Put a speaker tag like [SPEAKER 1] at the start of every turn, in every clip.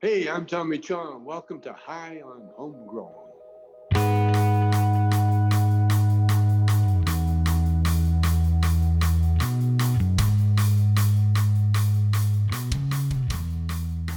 [SPEAKER 1] Hey, I'm Tommy Chong. Welcome to High on Homegrown.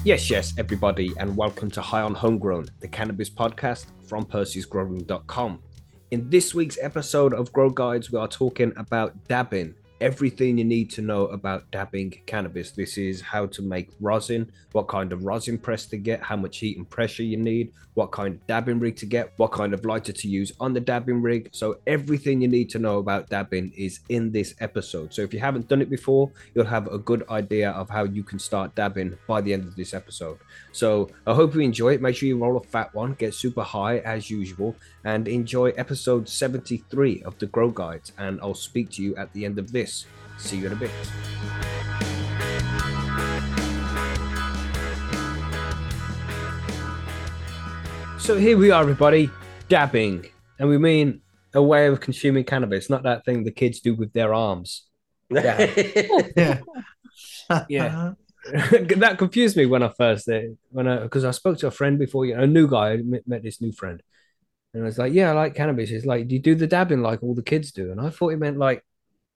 [SPEAKER 2] Yes, yes, everybody, and welcome to High on Homegrown, the cannabis podcast from Percy'sGrowroom.com. In this week's episode of Grow Guides, we are talking about dabbing, everything you need to know about dabbing cannabis. This is how to make rosin, what kind of rosin press to get, how much heat and pressure you need, what kind of dabbing rig to get, what kind of lighter to use on the dabbing rig. So, everything you need to know about dabbing is in this episode. So, if you haven't done it before, you'll have a good idea of how you can start dabbing by the end of this episode. So, I hope you enjoy it. Make sure you roll a fat one, get super high as usual, and enjoy episode 73 of the Grow Guides. And I'll speak to you at the end of this. See you in a bit. So here we are, everybody, dabbing, and we mean a way of consuming cannabis, not that thing the kids do with their arms.
[SPEAKER 3] Yeah.
[SPEAKER 2] Yeah. that confused me when I first uh, when I because I spoke to a friend before, you know, a new guy. I met, met this new friend, and I was like, "Yeah, I like cannabis." He's like, "Do you do the dabbing like all the kids do?" And I thought he meant like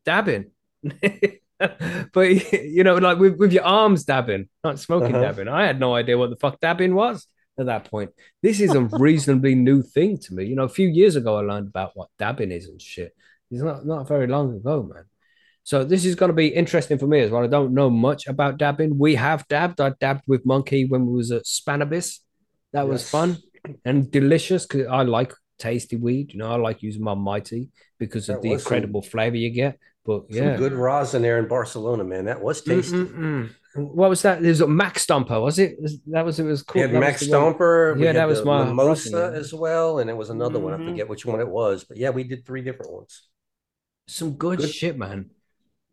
[SPEAKER 2] dabbing, but you know, like with, with your arms dabbing, not smoking
[SPEAKER 3] Uh-huh.
[SPEAKER 2] dabbing. I had no idea what the fuck dabbing was at that point. This is a reasonably new thing to me. You know, a few years ago, I learned about what dabbing is and shit. It's not not very long ago, man. So this is going to be interesting for me as well. I don't know much about dabbing. We have dabbed. I dabbed with Monkey when we was at Spannabis. That was fun and delicious because I like tasty weed. You know, I like using my mighty because of the
[SPEAKER 3] was some-
[SPEAKER 2] incredible flavor you get. But
[SPEAKER 3] Some
[SPEAKER 2] yeah,
[SPEAKER 3] good rosin there in Barcelona, man. That was tasty.
[SPEAKER 2] Mm-mm-mm. What was that? There's a Max Stomper, was it? That was it. Was cool.
[SPEAKER 3] Yeah,
[SPEAKER 2] That
[SPEAKER 3] Max Stomper. we
[SPEAKER 2] Yeah,
[SPEAKER 3] had
[SPEAKER 2] that was my
[SPEAKER 3] Mimosa
[SPEAKER 2] rosin,
[SPEAKER 3] as well, and it was another one. I forget mm-hmm. which one it was, but yeah, we did three different ones.
[SPEAKER 2] Some good,
[SPEAKER 3] Good.
[SPEAKER 2] shit, man.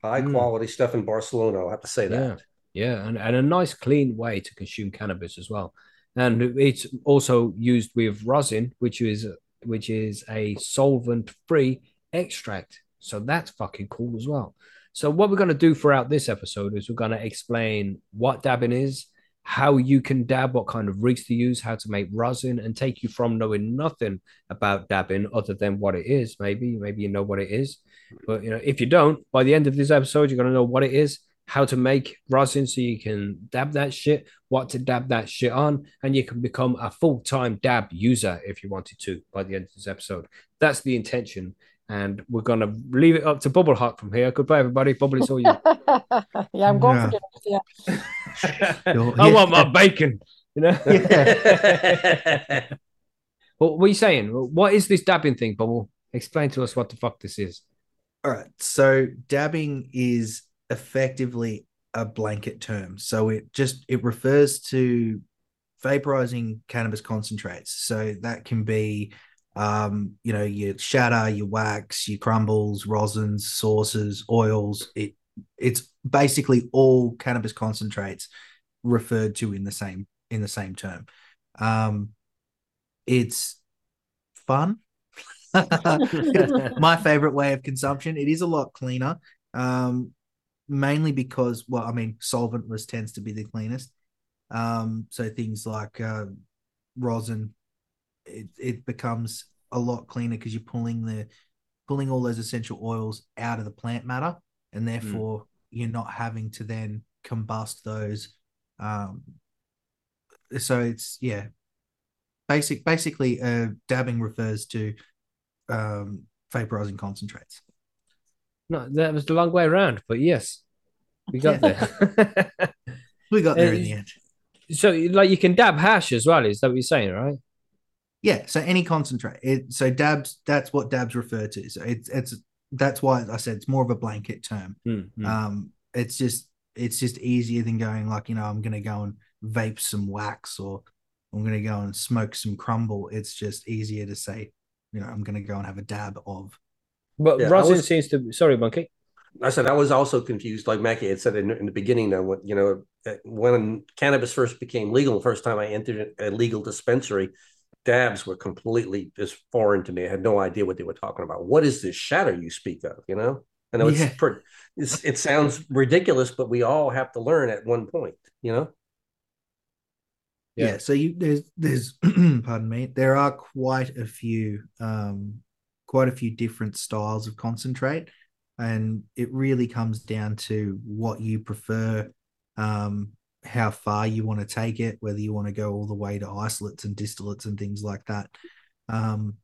[SPEAKER 3] High
[SPEAKER 2] Mm.
[SPEAKER 3] quality stuff in Barcelona. I'll have to say
[SPEAKER 2] Yeah.
[SPEAKER 3] that.
[SPEAKER 2] Yeah, and, and a nice clean way to consume cannabis as well. And it's also used with rosin, which is which is a solvent-free extract. So that's fucking cool as well. So what we're going to do throughout this episode is we're going to explain what dabbing is, how you can dab, what kind of rigs to use, how to make rosin, and take you from knowing nothing about dabbing other than what it is. Maybe, maybe you know what it is, but you know if you don't, by the end of this episode, you're going to know what it is, how to make rosin so you can dab that shit, what to dab that shit on, and you can become a full time dab user if you wanted to by the end of this episode. That's the intention. And we're going to leave it up to Bubble Hot from here. Goodbye, everybody. Bubble, it's all you.
[SPEAKER 4] yeah, I'm going
[SPEAKER 3] Yeah.
[SPEAKER 4] for dinner. Yeah.
[SPEAKER 2] I want my bacon. You know?
[SPEAKER 3] Yeah.
[SPEAKER 2] What, what are you saying? What is this dabbing thing, Bubble? Explain to us what the fuck this is.
[SPEAKER 5] All right. So dabbing is effectively a blanket term. So it just it refers to vaporizing cannabis concentrates. So that can be um, you know, your shatter, your wax, your crumbles, rosins, sauces, oils. It it's basically all cannabis concentrates referred to in the same in the same term. Um it's fun. my favorite way of consumption. It is a lot cleaner, um, mainly because, well, I mean, solventless tends to be the cleanest. Um, so things like uh, rosin, it, it becomes a lot cleaner because you're pulling the pulling all those essential oils out of the plant matter, and therefore you're not having to then combust those. Um, so it's yeah, basic basically, uh, dabbing refers to um, vaporizing concentrates.
[SPEAKER 2] No, that was the long way around, but yes, we got there.
[SPEAKER 5] We got there in the end.
[SPEAKER 2] so, like, you can dab hash as well. Is that what you're saying, right?
[SPEAKER 5] Yeah, so any concentrate. It so dabs. That's what dabs refer to. So it's it's that's why I said it's more of a blanket term.
[SPEAKER 2] Mm, mm.
[SPEAKER 5] Um, it's just it's just easier than going like you know I'm gonna go and vape some wax or I'm gonna go and smoke some crumble. It's just easier to say, you know, I'm gonna go and have a dab of.
[SPEAKER 2] but
[SPEAKER 3] yeah,
[SPEAKER 2] rosin
[SPEAKER 3] was-
[SPEAKER 2] seems to. Sorry, monkey.
[SPEAKER 3] I said I was also confused, like Mackie had said in, in the beginning. Though, when you know, when cannabis first became legal, the first time I entered a legal dispensary, dabs were completely just foreign to me. I had no idea what they were talking about. What is this shatter you speak of? You know, I know it's,
[SPEAKER 5] Yeah.
[SPEAKER 3] per, it's it sounds ridiculous, but we all have to learn at one point. You know,
[SPEAKER 5] Yeah.
[SPEAKER 2] Yeah.
[SPEAKER 5] so you there's there's pardon me, there are quite a few um quite a few different styles of concentrate and it really comes down to what you prefer um how far you want to take it whether you want to go all the way to isolates and distillates and things like that um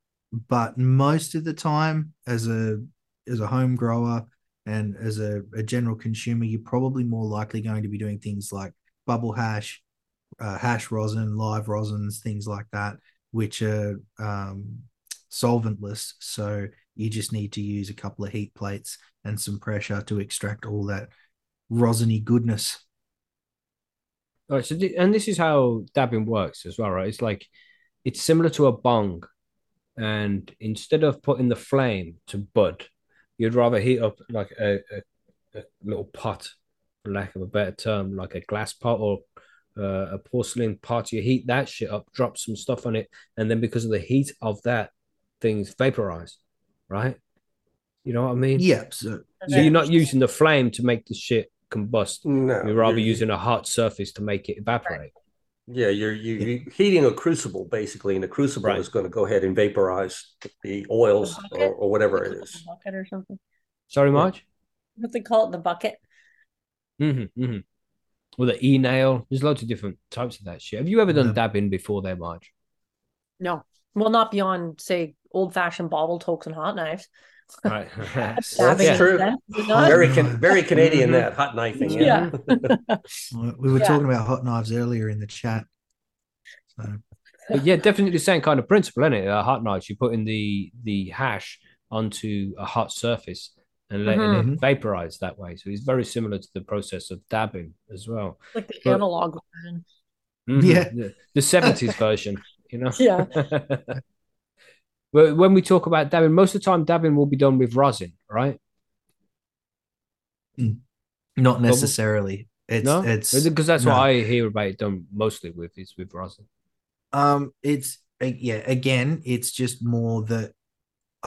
[SPEAKER 5] but most of the time as a as a home grower and as a, a general consumer you're probably more likely going to be doing things like bubble hash uh, hash rosin, live rosins, things like that, which are um, solventless. So you just need to use a couple of heat plates and some pressure to extract all that rosiny goodness.
[SPEAKER 2] All right. So, th- and this is how dabbing works as well, right? It's like it's similar to a bong, and instead of putting the flame to bud, you'd rather heat up like a, a, a little pot, for lack of a better term, like a glass pot or uh, a porcelain pot. You heat that shit up, drop some stuff on it, and then because of the heat of that, things vaporize, right? You know what I mean?
[SPEAKER 5] Yeah. So
[SPEAKER 2] So you're not using the flame to make the shit combust.
[SPEAKER 3] No,
[SPEAKER 2] You're rather
[SPEAKER 3] you're-
[SPEAKER 2] using a hot surface to make it evaporate.
[SPEAKER 3] Yeah, you're you, you're heating a crucible basically, and the crucible
[SPEAKER 2] Right.
[SPEAKER 3] is going to go ahead and vaporize the oils
[SPEAKER 4] The
[SPEAKER 3] or, or whatever it is.
[SPEAKER 4] Bucket or something.
[SPEAKER 2] Sorry, Marge?
[SPEAKER 4] What they call it, the bucket.
[SPEAKER 2] Mm-hmm, mm-hmm. Or the e nail. There's loads of different types of that shit. Have you ever done
[SPEAKER 5] Yeah.
[SPEAKER 2] dabbing before there, Marge?
[SPEAKER 4] No, well, not beyond say old fashioned bobble tokes and hot knives.
[SPEAKER 2] Right.
[SPEAKER 3] That's
[SPEAKER 4] Dabbing
[SPEAKER 2] yeah.
[SPEAKER 3] true.
[SPEAKER 4] that- is?
[SPEAKER 3] Very can, very Canadian
[SPEAKER 2] Mhm.
[SPEAKER 3] that hot knifing. Yeah.
[SPEAKER 4] Yeah.
[SPEAKER 5] we were
[SPEAKER 4] Yeah.
[SPEAKER 5] talking about hot knives earlier in the chat. So
[SPEAKER 2] But yeah, definitely the same kind of principle, isn't it? A hot knife, you put in the the hash onto a hot surface and letting
[SPEAKER 5] Mhm.
[SPEAKER 2] it vaporize that way. So it's very similar to the process of dabbing as well.
[SPEAKER 4] like the
[SPEAKER 2] But-
[SPEAKER 4] analog version.
[SPEAKER 2] Mhm.
[SPEAKER 5] Yeah.
[SPEAKER 2] The, the 70s version, you know?
[SPEAKER 4] Yeah.
[SPEAKER 2] But when we talk about dabbing, most of the time dabbing will be done with rosin, right?
[SPEAKER 5] not necessarily. It's
[SPEAKER 2] no,
[SPEAKER 5] it's
[SPEAKER 2] because that's
[SPEAKER 5] no.
[SPEAKER 2] what I hear about it done mostly with is with rosin.
[SPEAKER 5] Um, it's uh, yeah. Again, it's just more that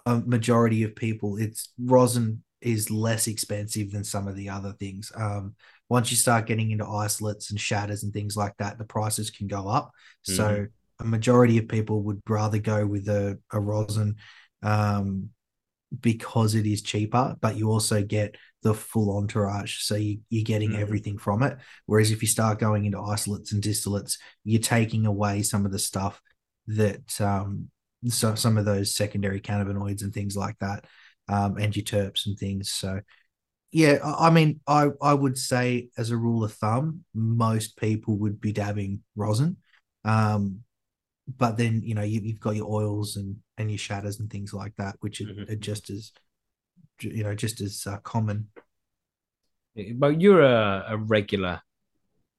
[SPEAKER 5] a majority of people, it's rosin is less expensive than some of the other things. Um, once you start getting into isolates and shatters and things like that, the prices can go up. So a majority of people would rather go with a, a rosin um, because it is cheaper, but you also get the full entourage. So you, you're getting
[SPEAKER 2] Mhm.
[SPEAKER 5] everything from it. Whereas if you start going into isolates and distillates, you're taking away some of the stuff that um, so some of those secondary cannabinoids and things like that, um, and your terps and things. So yeah, I I mean, I I would say as a rule of thumb, most people would be dabbing rosin. Um, but then you know you, you've got your oils and and your shatters and things like that, which are,
[SPEAKER 2] Mhm.
[SPEAKER 5] are just as you know just as uh, common.
[SPEAKER 2] But you're a, a regular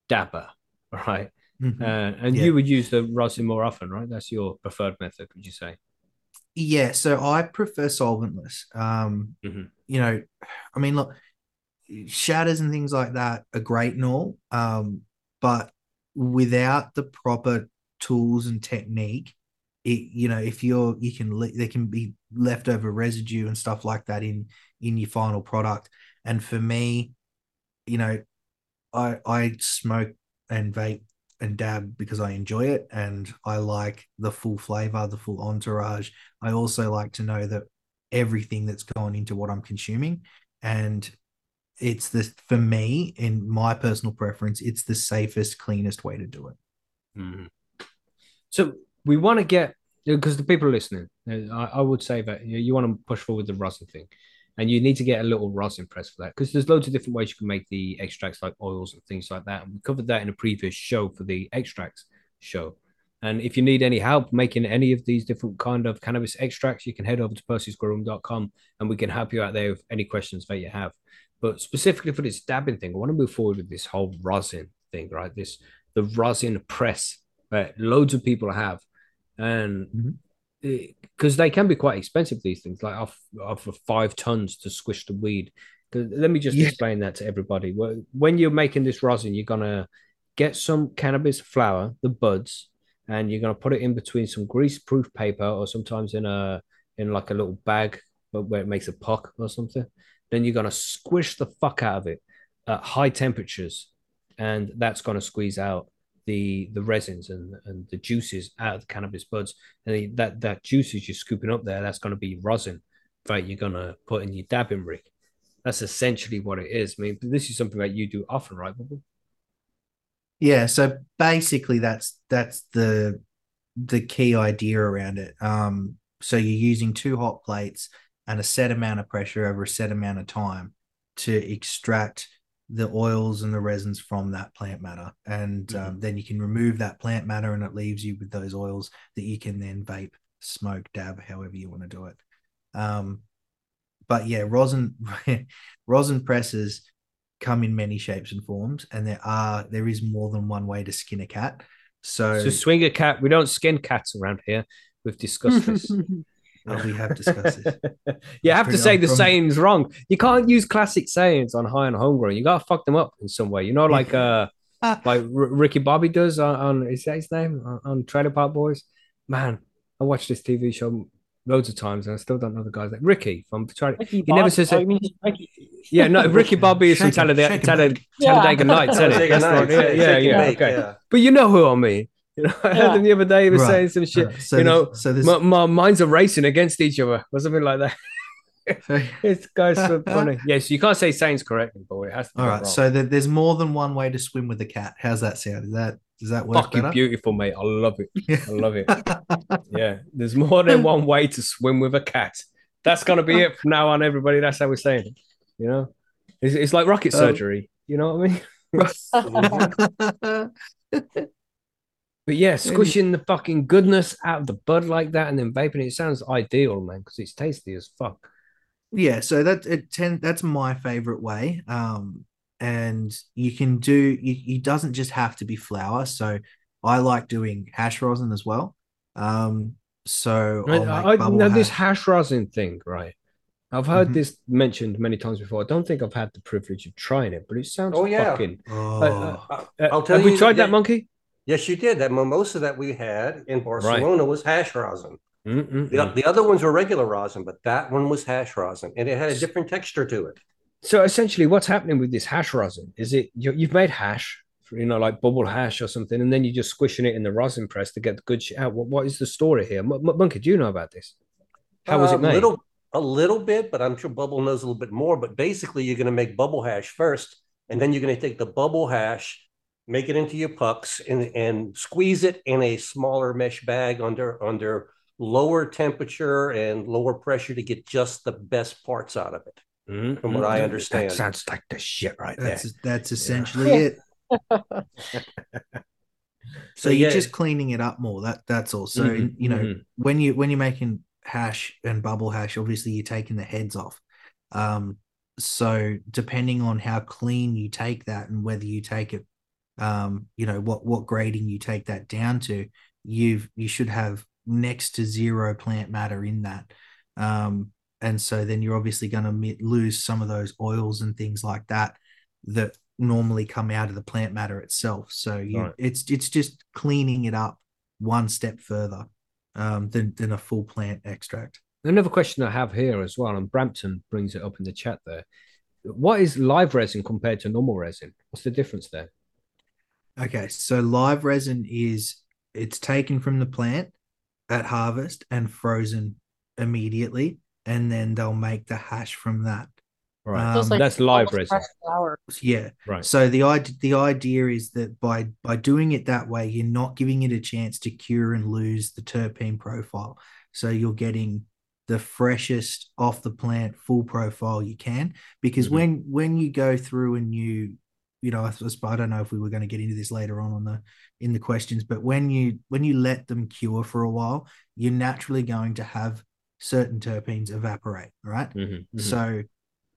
[SPEAKER 2] dabber, right?
[SPEAKER 5] Mhm.
[SPEAKER 2] Uh, and
[SPEAKER 5] Yeah.
[SPEAKER 2] you would use the rosin more often, right? That's your preferred method, would you say?
[SPEAKER 5] Yeah, so I prefer solventless. Um,
[SPEAKER 2] Mhm.
[SPEAKER 5] you know, I mean, look, shatters and things like that are great and all, um, but without the proper tools and technique, it you know, if you're you can le- there can be leftover residue and stuff like that in in your final product. And for me, you know, I I smoke and vape and dab because I enjoy it and I like the full flavor, the full entourage. I also like to know that everything that's gone into what I'm consuming and it's this for me in my personal preference it's the safest cleanest way to do it
[SPEAKER 2] Mhm. So we want to get because the people listening, I, I would say that you, know, you want to push forward the rosin thing, and you need to get a little rosin press for that because there's loads of different ways you can make the extracts like oils and things like that. And we covered that in a previous show for the extracts show. And if you need any help making any of these different kind of cannabis extracts, you can head over to percysgrowroom.com and we can help you out there with any questions that you have. But specifically for this dabbing thing, I want to move forward with this whole rosin thing, right? This the rosin press that loads of people have, and
[SPEAKER 5] Mhm.
[SPEAKER 2] Because they can be quite expensive, these things, like off off of five tons to squish the weed. let me just
[SPEAKER 5] Yeah.
[SPEAKER 2] explain that to everybody. When you're making this rosin, you're gonna get some cannabis flower, the buds, and you're gonna put it in between some grease-proof paper, or sometimes in a in like a little bag, but where it makes a puck or something. Then you're gonna squish the fuck out of it at high temperatures, and that's gonna squeeze out the the resins and and the juices out of the cannabis buds, and that that juices you're scooping up there, that's going to be rosin, right? You're gonna put in your dabbing rig. That's essentially what it is. I mean, this is something that you do often, right, Bubble?
[SPEAKER 5] Yeah, so basically that's that's the the key idea around it. Um, so you're using two hot plates and a set amount of pressure over a set amount of time to extract the oils and the resins from that plant matter, and um, then you can remove that plant matter, and it leaves you with those oils that you can then vape, smoke, dab, however you want to do it. Um, but yeah, rosin rosin presses come in many shapes and forms, and there are there is more than one way to skin a cat. So,
[SPEAKER 2] So swing a cat. We don't skin cats around here. We've discussed this.
[SPEAKER 5] uh, we have discussed this.
[SPEAKER 2] you have to say the
[SPEAKER 5] from-
[SPEAKER 2] sayings wrong. You can't use classic sayings on High on Homegrown. You gotta fuck them up in some way. You know, like uh, like R- Ricky Bobby does on, on is that his name on, on Trailer Park Boys? Man, I watched this TV show loads of times and I still don't know the guy's name. Ricky from Trailer.
[SPEAKER 4] Ricky
[SPEAKER 2] He never
[SPEAKER 4] Bob-
[SPEAKER 2] says
[SPEAKER 4] oh,
[SPEAKER 2] it.
[SPEAKER 4] you mean Ricky.
[SPEAKER 2] Yeah, no, Ricky Bobby is from
[SPEAKER 5] Shake 'em,
[SPEAKER 2] Talladega,
[SPEAKER 5] shake 'em.
[SPEAKER 2] Talladega,
[SPEAKER 4] Yeah.
[SPEAKER 2] Talladega Nights, isn't it?
[SPEAKER 3] Take a
[SPEAKER 2] That's
[SPEAKER 3] night,
[SPEAKER 2] right. Yeah, yeah, yeah. Okay, but you know who I mean. You know, I
[SPEAKER 4] Yeah.
[SPEAKER 2] heard him the other day. He was
[SPEAKER 5] Right.
[SPEAKER 2] saying some shit.
[SPEAKER 5] Right, so
[SPEAKER 2] you
[SPEAKER 5] there's-
[SPEAKER 2] know,
[SPEAKER 5] so there's
[SPEAKER 2] my, my minds are racing against each other or something like that. It's guys so funny. Yes, you can't say sayings correctly, but it has to be
[SPEAKER 5] all right.
[SPEAKER 2] wrong.
[SPEAKER 5] So there, there's more than one way to swim with a cat. How's that sound? Is that does that work
[SPEAKER 2] fucking
[SPEAKER 5] better?
[SPEAKER 2] beautiful, mate. I love it. I love it. Yeah, there's more than one way to swim with a cat. That's gonna be it from now on, everybody. That's how we're saying it. You know, it's, it's like rocket
[SPEAKER 5] Um,
[SPEAKER 2] surgery. You know what I mean? But yeah, squishing the fucking goodness out of the bud like that and then vaping it, it sounds ideal, man, because it's tasty as fuck.
[SPEAKER 5] yeah so that it ten, that's my favorite way um and you can do you, it doesn't just have to be flower so i like doing hash rosin as well um so
[SPEAKER 2] I,
[SPEAKER 5] I'll make
[SPEAKER 2] I
[SPEAKER 5] bubble
[SPEAKER 2] know this
[SPEAKER 5] hash.
[SPEAKER 2] hash rosin thing, right? I've heard
[SPEAKER 5] Mhm.
[SPEAKER 2] this mentioned many times before. I don't think I've had the privilege of trying it, but it sounds
[SPEAKER 3] Oh, yeah.
[SPEAKER 2] fucking.
[SPEAKER 5] oh,
[SPEAKER 2] uh,
[SPEAKER 3] I-
[SPEAKER 2] Uh,
[SPEAKER 3] I'll tell
[SPEAKER 2] have we tried that,
[SPEAKER 3] that-
[SPEAKER 2] monkey?
[SPEAKER 3] Yes, you did. That mimosa that we had in Barcelona was hash rosin. The, the other ones were regular rosin, but that one was hash rosin, and it had a different texture to it.
[SPEAKER 2] So essentially, what's happening with this hash rosin is it you, you've made hash, you know, like bubble hash or something, and then you're just squishing it in the rosin press to get the good shit out. What, what is the story here, M- monkey? Do you know about this? How was
[SPEAKER 3] Uh,
[SPEAKER 2] it made?
[SPEAKER 3] Little, a little bit, but I'm sure Bubble knows a little bit more. But basically, you're going to make bubble hash first, and then you're going to take the bubble hash, make it into your pucks, and and squeeze it in a smaller mesh bag under under lower temperature and lower pressure to get just the best parts out of it.
[SPEAKER 2] Mm,
[SPEAKER 3] From what
[SPEAKER 2] mm,
[SPEAKER 3] I understand.
[SPEAKER 2] that sounds like the shit right there.
[SPEAKER 5] that's that's essentially
[SPEAKER 4] Yeah.
[SPEAKER 5] it so
[SPEAKER 3] yeah,
[SPEAKER 5] you're just cleaning it up more that that's all so
[SPEAKER 2] Mhm,
[SPEAKER 5] you know
[SPEAKER 2] mhm.
[SPEAKER 5] when you when you're making hash and bubble hash obviously you're taking the heads off um so depending on how clean you take that and whether you take it um you know what what grading you take that down to you've you should have next to zero plant matter in that um and so then you're obviously going to lose some of those oils and things like that that normally come out of the plant matter itself so you
[SPEAKER 2] Right.
[SPEAKER 5] it's it's just cleaning it up one step further um, than than a full plant extract.
[SPEAKER 2] Another question I have here as well, and Brampton brings it up in the chat there. What is live resin compared to normal resin? What's the difference there?
[SPEAKER 5] Okay, so live resin is it's taken from the plant at harvest and frozen immediately, and then they'll make the hash from that.
[SPEAKER 2] Right.
[SPEAKER 5] Um,
[SPEAKER 4] Just like
[SPEAKER 2] that's live resin.
[SPEAKER 4] flower.
[SPEAKER 5] Yeah.
[SPEAKER 2] Right.
[SPEAKER 5] So the idea the idea is that by by doing it that way, you're not giving it a chance to cure and lose the terpene profile. So you're getting the freshest off the plant full profile you can. Because
[SPEAKER 2] Mhm.
[SPEAKER 5] when when you go through and you you know, I, I don't know if we were going to get into this later on on the in the questions, but when you when you let them cure for a while, you're naturally going to have certain terpenes evaporate, right?
[SPEAKER 2] Mhm, mhm.
[SPEAKER 5] So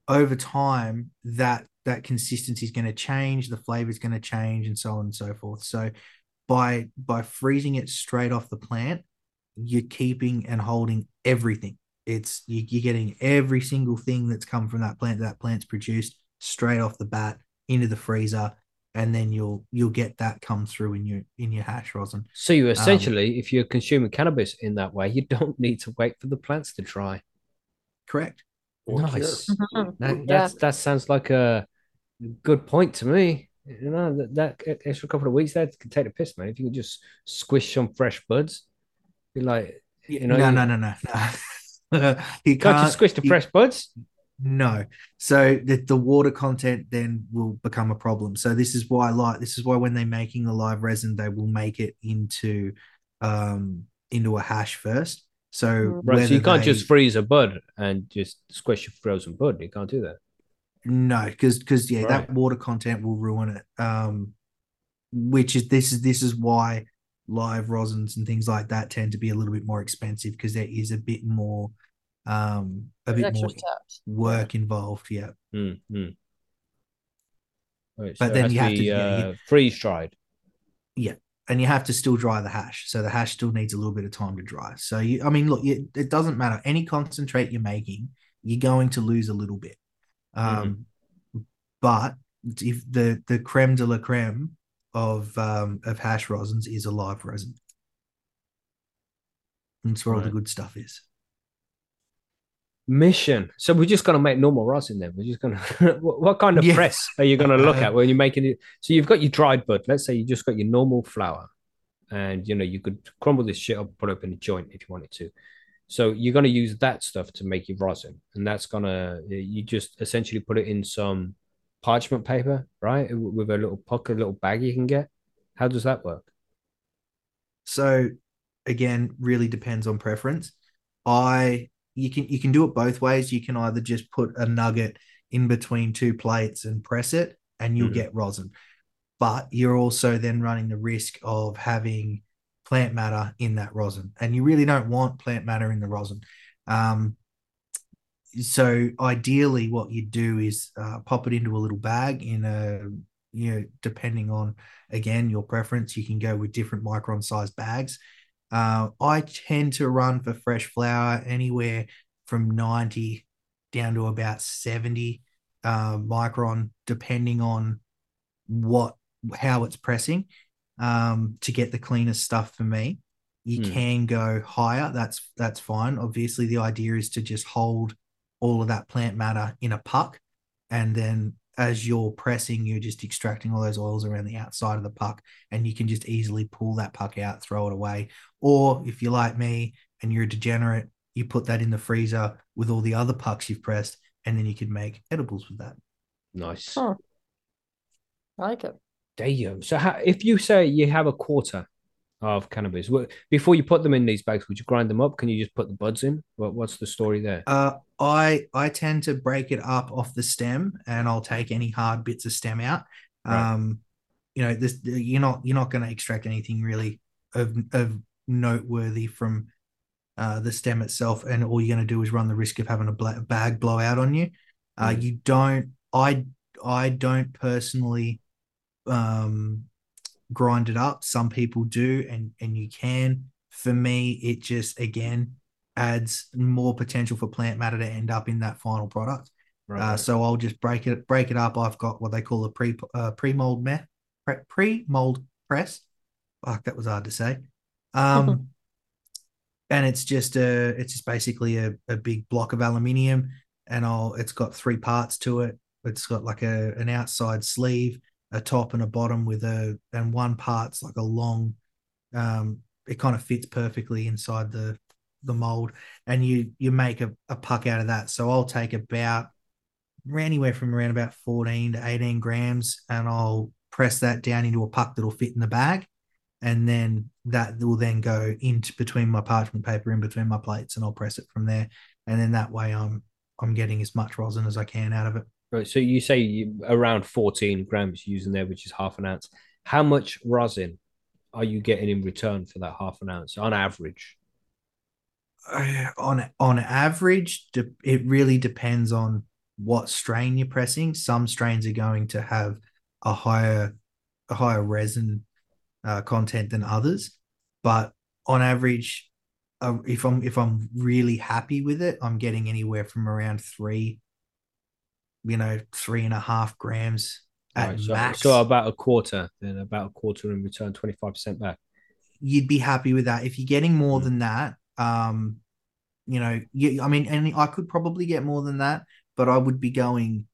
[SPEAKER 5] over time, that that consistency is going to change, the flavor is going to change, and so on and so forth. So by by freezing it straight off the plant, you're keeping and holding everything. It's you, you're getting every single thing that's come from that plant that plant's produced straight off the bat into the freezer, and then you'll you'll get that come through in your in your hash rosin.
[SPEAKER 2] So you essentially, if you're consuming cannabis in that way, you don't need to wait for the plants to dry.
[SPEAKER 5] Correct.
[SPEAKER 3] Or
[SPEAKER 2] nice.
[SPEAKER 3] cure.
[SPEAKER 4] Mhm.
[SPEAKER 2] That,
[SPEAKER 4] Yeah.
[SPEAKER 2] that sounds like a good point to me. You know that, that extra couple of weeks there can take a piss, man. If you can just squish some fresh buds, be like, you know,
[SPEAKER 5] no,
[SPEAKER 2] you-
[SPEAKER 5] no, no, no, no. you
[SPEAKER 2] can't you
[SPEAKER 5] can't
[SPEAKER 2] squish the
[SPEAKER 5] you-
[SPEAKER 2] fresh buds?
[SPEAKER 5] No. So the, the water content then will become a problem. So this is why like this is why when they're making the live resin, they will make it into um into a hash first. So
[SPEAKER 4] Mm.
[SPEAKER 2] Right, so you can't
[SPEAKER 5] they-
[SPEAKER 2] just freeze a bud and just squish a frozen bud. You can't do that.
[SPEAKER 5] no, because because yeah,
[SPEAKER 2] Right.
[SPEAKER 5] that water content will ruin it. Um which is this is this is why live rosins and things like that tend to be a little bit more expensive because there is a bit more um a
[SPEAKER 4] There's
[SPEAKER 5] bit more
[SPEAKER 4] steps.
[SPEAKER 5] work involved. Yeah.
[SPEAKER 2] Mm, mm. Right,
[SPEAKER 5] But
[SPEAKER 2] so
[SPEAKER 5] then you have
[SPEAKER 2] be,
[SPEAKER 5] to- yeah, you-
[SPEAKER 2] uh, freeze dried.
[SPEAKER 5] Yeah, and you have to still dry the hash. So the hash still needs a little bit of time to dry. So you, I mean, look, you, it doesn't matter. Any concentrate you're making, you're going to lose a little bit. Um, but if the the creme de la creme of um of hash rosins is a live resin. That's where all the good stuff is.
[SPEAKER 2] Mission. So we're just gonna make normal rosin then. We're just gonna. what, what kind of
[SPEAKER 5] Yeah.
[SPEAKER 2] press are you gonna look at when you're making it? So you've got your dried bud. Let's say you just got your normal flower, and you know you could crumble this shit up, put it up in a joint if you wanted to. So you're gonna use that stuff to make your rosin, and that's gonna you just essentially put it in some parchment paper, right? With a little pocket, a little bag you can get. How does that work?
[SPEAKER 5] So again, really depends on preference. I you can you can do it both ways. You can either just put a nugget in between two plates and press it, and you'll
[SPEAKER 2] Mhm.
[SPEAKER 5] get rosin. But you're also then running the risk of having plant matter in that rosin, and you really don't want plant matter in the rosin. Um, so ideally, what you do is uh, pop it into a little bag in a you know depending on again your preference, you can go with different micron sized bags. Uh, I tend to run for fresh flower anywhere from 90 down to about 70 uh, micron, depending on what how it's pressing um, to get the cleanest stuff for me. You
[SPEAKER 2] Hmm.
[SPEAKER 5] can go higher. That's that's fine. Obviously, the idea is to just hold all of that plant matter in a puck, and then as you're pressing, you're just extracting all those oils around the outside of the puck, and you can just easily pull that puck out, throw it away. Or if you're like me and you're a degenerate, you put that in the freezer with all the other pucks you've pressed, and then you can make edibles with that.
[SPEAKER 2] Nice.
[SPEAKER 4] Huh. I like it.
[SPEAKER 2] Damn. So how, if you say you have a quarter of cannabis, before you put them in these bags, would you grind them up? Can you just put the buds in? What, what's the story there?
[SPEAKER 5] Uh, I I tend to break it up off the stem, and I'll take any hard bits of stem out.
[SPEAKER 2] Right.
[SPEAKER 5] Um, you know, this you're not you're not going to extract anything really of of noteworthy from uh, the stem itself, and all you're going to do is run the risk of having a bla- bag blow out on you. Uh,
[SPEAKER 2] Mm.
[SPEAKER 5] You don't. I I don't personally um grind it up. Some people do, and and you can. For me, it just again adds more potential for plant matter to end up in that final product.
[SPEAKER 2] Right.
[SPEAKER 5] Uh, so I'll just break it break it up. I've got what they call a pre uh, pre mold me pre mold press. Fuck, that was hard to say. Um, and it's just a it's just basically a, a big block of aluminium, and I'll it's got three parts to it. It's got like a an outside sleeve, a top and a bottom with a and one part's like a long. Um, it kind of fits perfectly inside the the mold, and you you make a, a puck out of that. So I'll take about anywhere from around about 14 to 18 grams and I'll press that down into a puck that'll fit in the bag. And then that will then go into between my parchment paper, in between my plates, and I'll press it from there. And then that way I'm I'm getting as much rosin as I can out of it.
[SPEAKER 2] Right. So you say you, around 14 grams using there, which is half an ounce. How much rosin are you getting in return for that half an ounce on average?
[SPEAKER 5] Uh, on on average, it really depends on what strain you're pressing. Some strains are going to have a higher a higher resin uh, content than others, but on average, uh, if I'm if I'm really happy with it, I'm getting anywhere from around three, you know, three and a half grams at
[SPEAKER 2] Right, so,
[SPEAKER 5] max.
[SPEAKER 2] so about a quarter, then about a quarter in return, 25% back.
[SPEAKER 5] you'd be happy with that. If you're getting more
[SPEAKER 2] Mm.
[SPEAKER 5] than that, um, you know, you, I mean, and I could probably get more than that, but I would be going,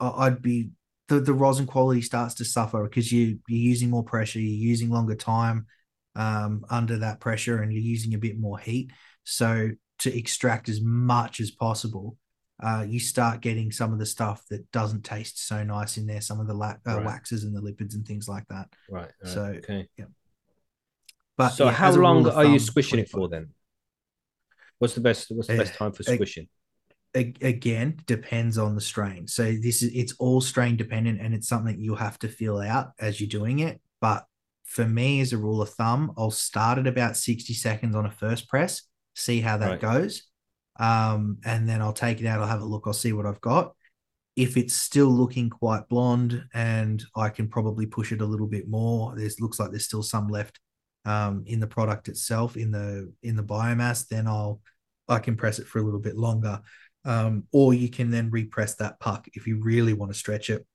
[SPEAKER 5] I- I'd be the, the rosin quality starts to suffer because you you're using more pressure, you're using longer time um, under that pressure, and you're using a bit more heat. So to extract as much as possible, uh, you start getting some of the stuff that doesn't taste so nice in there, some of the la- uh,
[SPEAKER 2] Right.
[SPEAKER 5] waxes and the lipids and things like that.
[SPEAKER 2] Right. right,
[SPEAKER 5] So,
[SPEAKER 2] okay. yeah.
[SPEAKER 5] But
[SPEAKER 2] so
[SPEAKER 5] yeah,
[SPEAKER 2] how
[SPEAKER 5] as a rule
[SPEAKER 2] long are you squishing it for then? What's the best? What's the
[SPEAKER 5] Uh,
[SPEAKER 2] best time for squishing?
[SPEAKER 5] Again depends on the strain so this is it's all strain dependent and it's something you'll have to feel out as you're doing it but for me as a rule of thumb i'll start at about 60 seconds on a first press see how that
[SPEAKER 2] Right.
[SPEAKER 5] goes um and then i'll take it out i'll have a look i'll see what i've got if it's still looking quite blonde and i can probably push it a little bit more there's looks like there's still some left um in the product itself in the in the biomass then i'll i can press it for a little bit longer um, or you can then repress that puck if you really want to stretch it.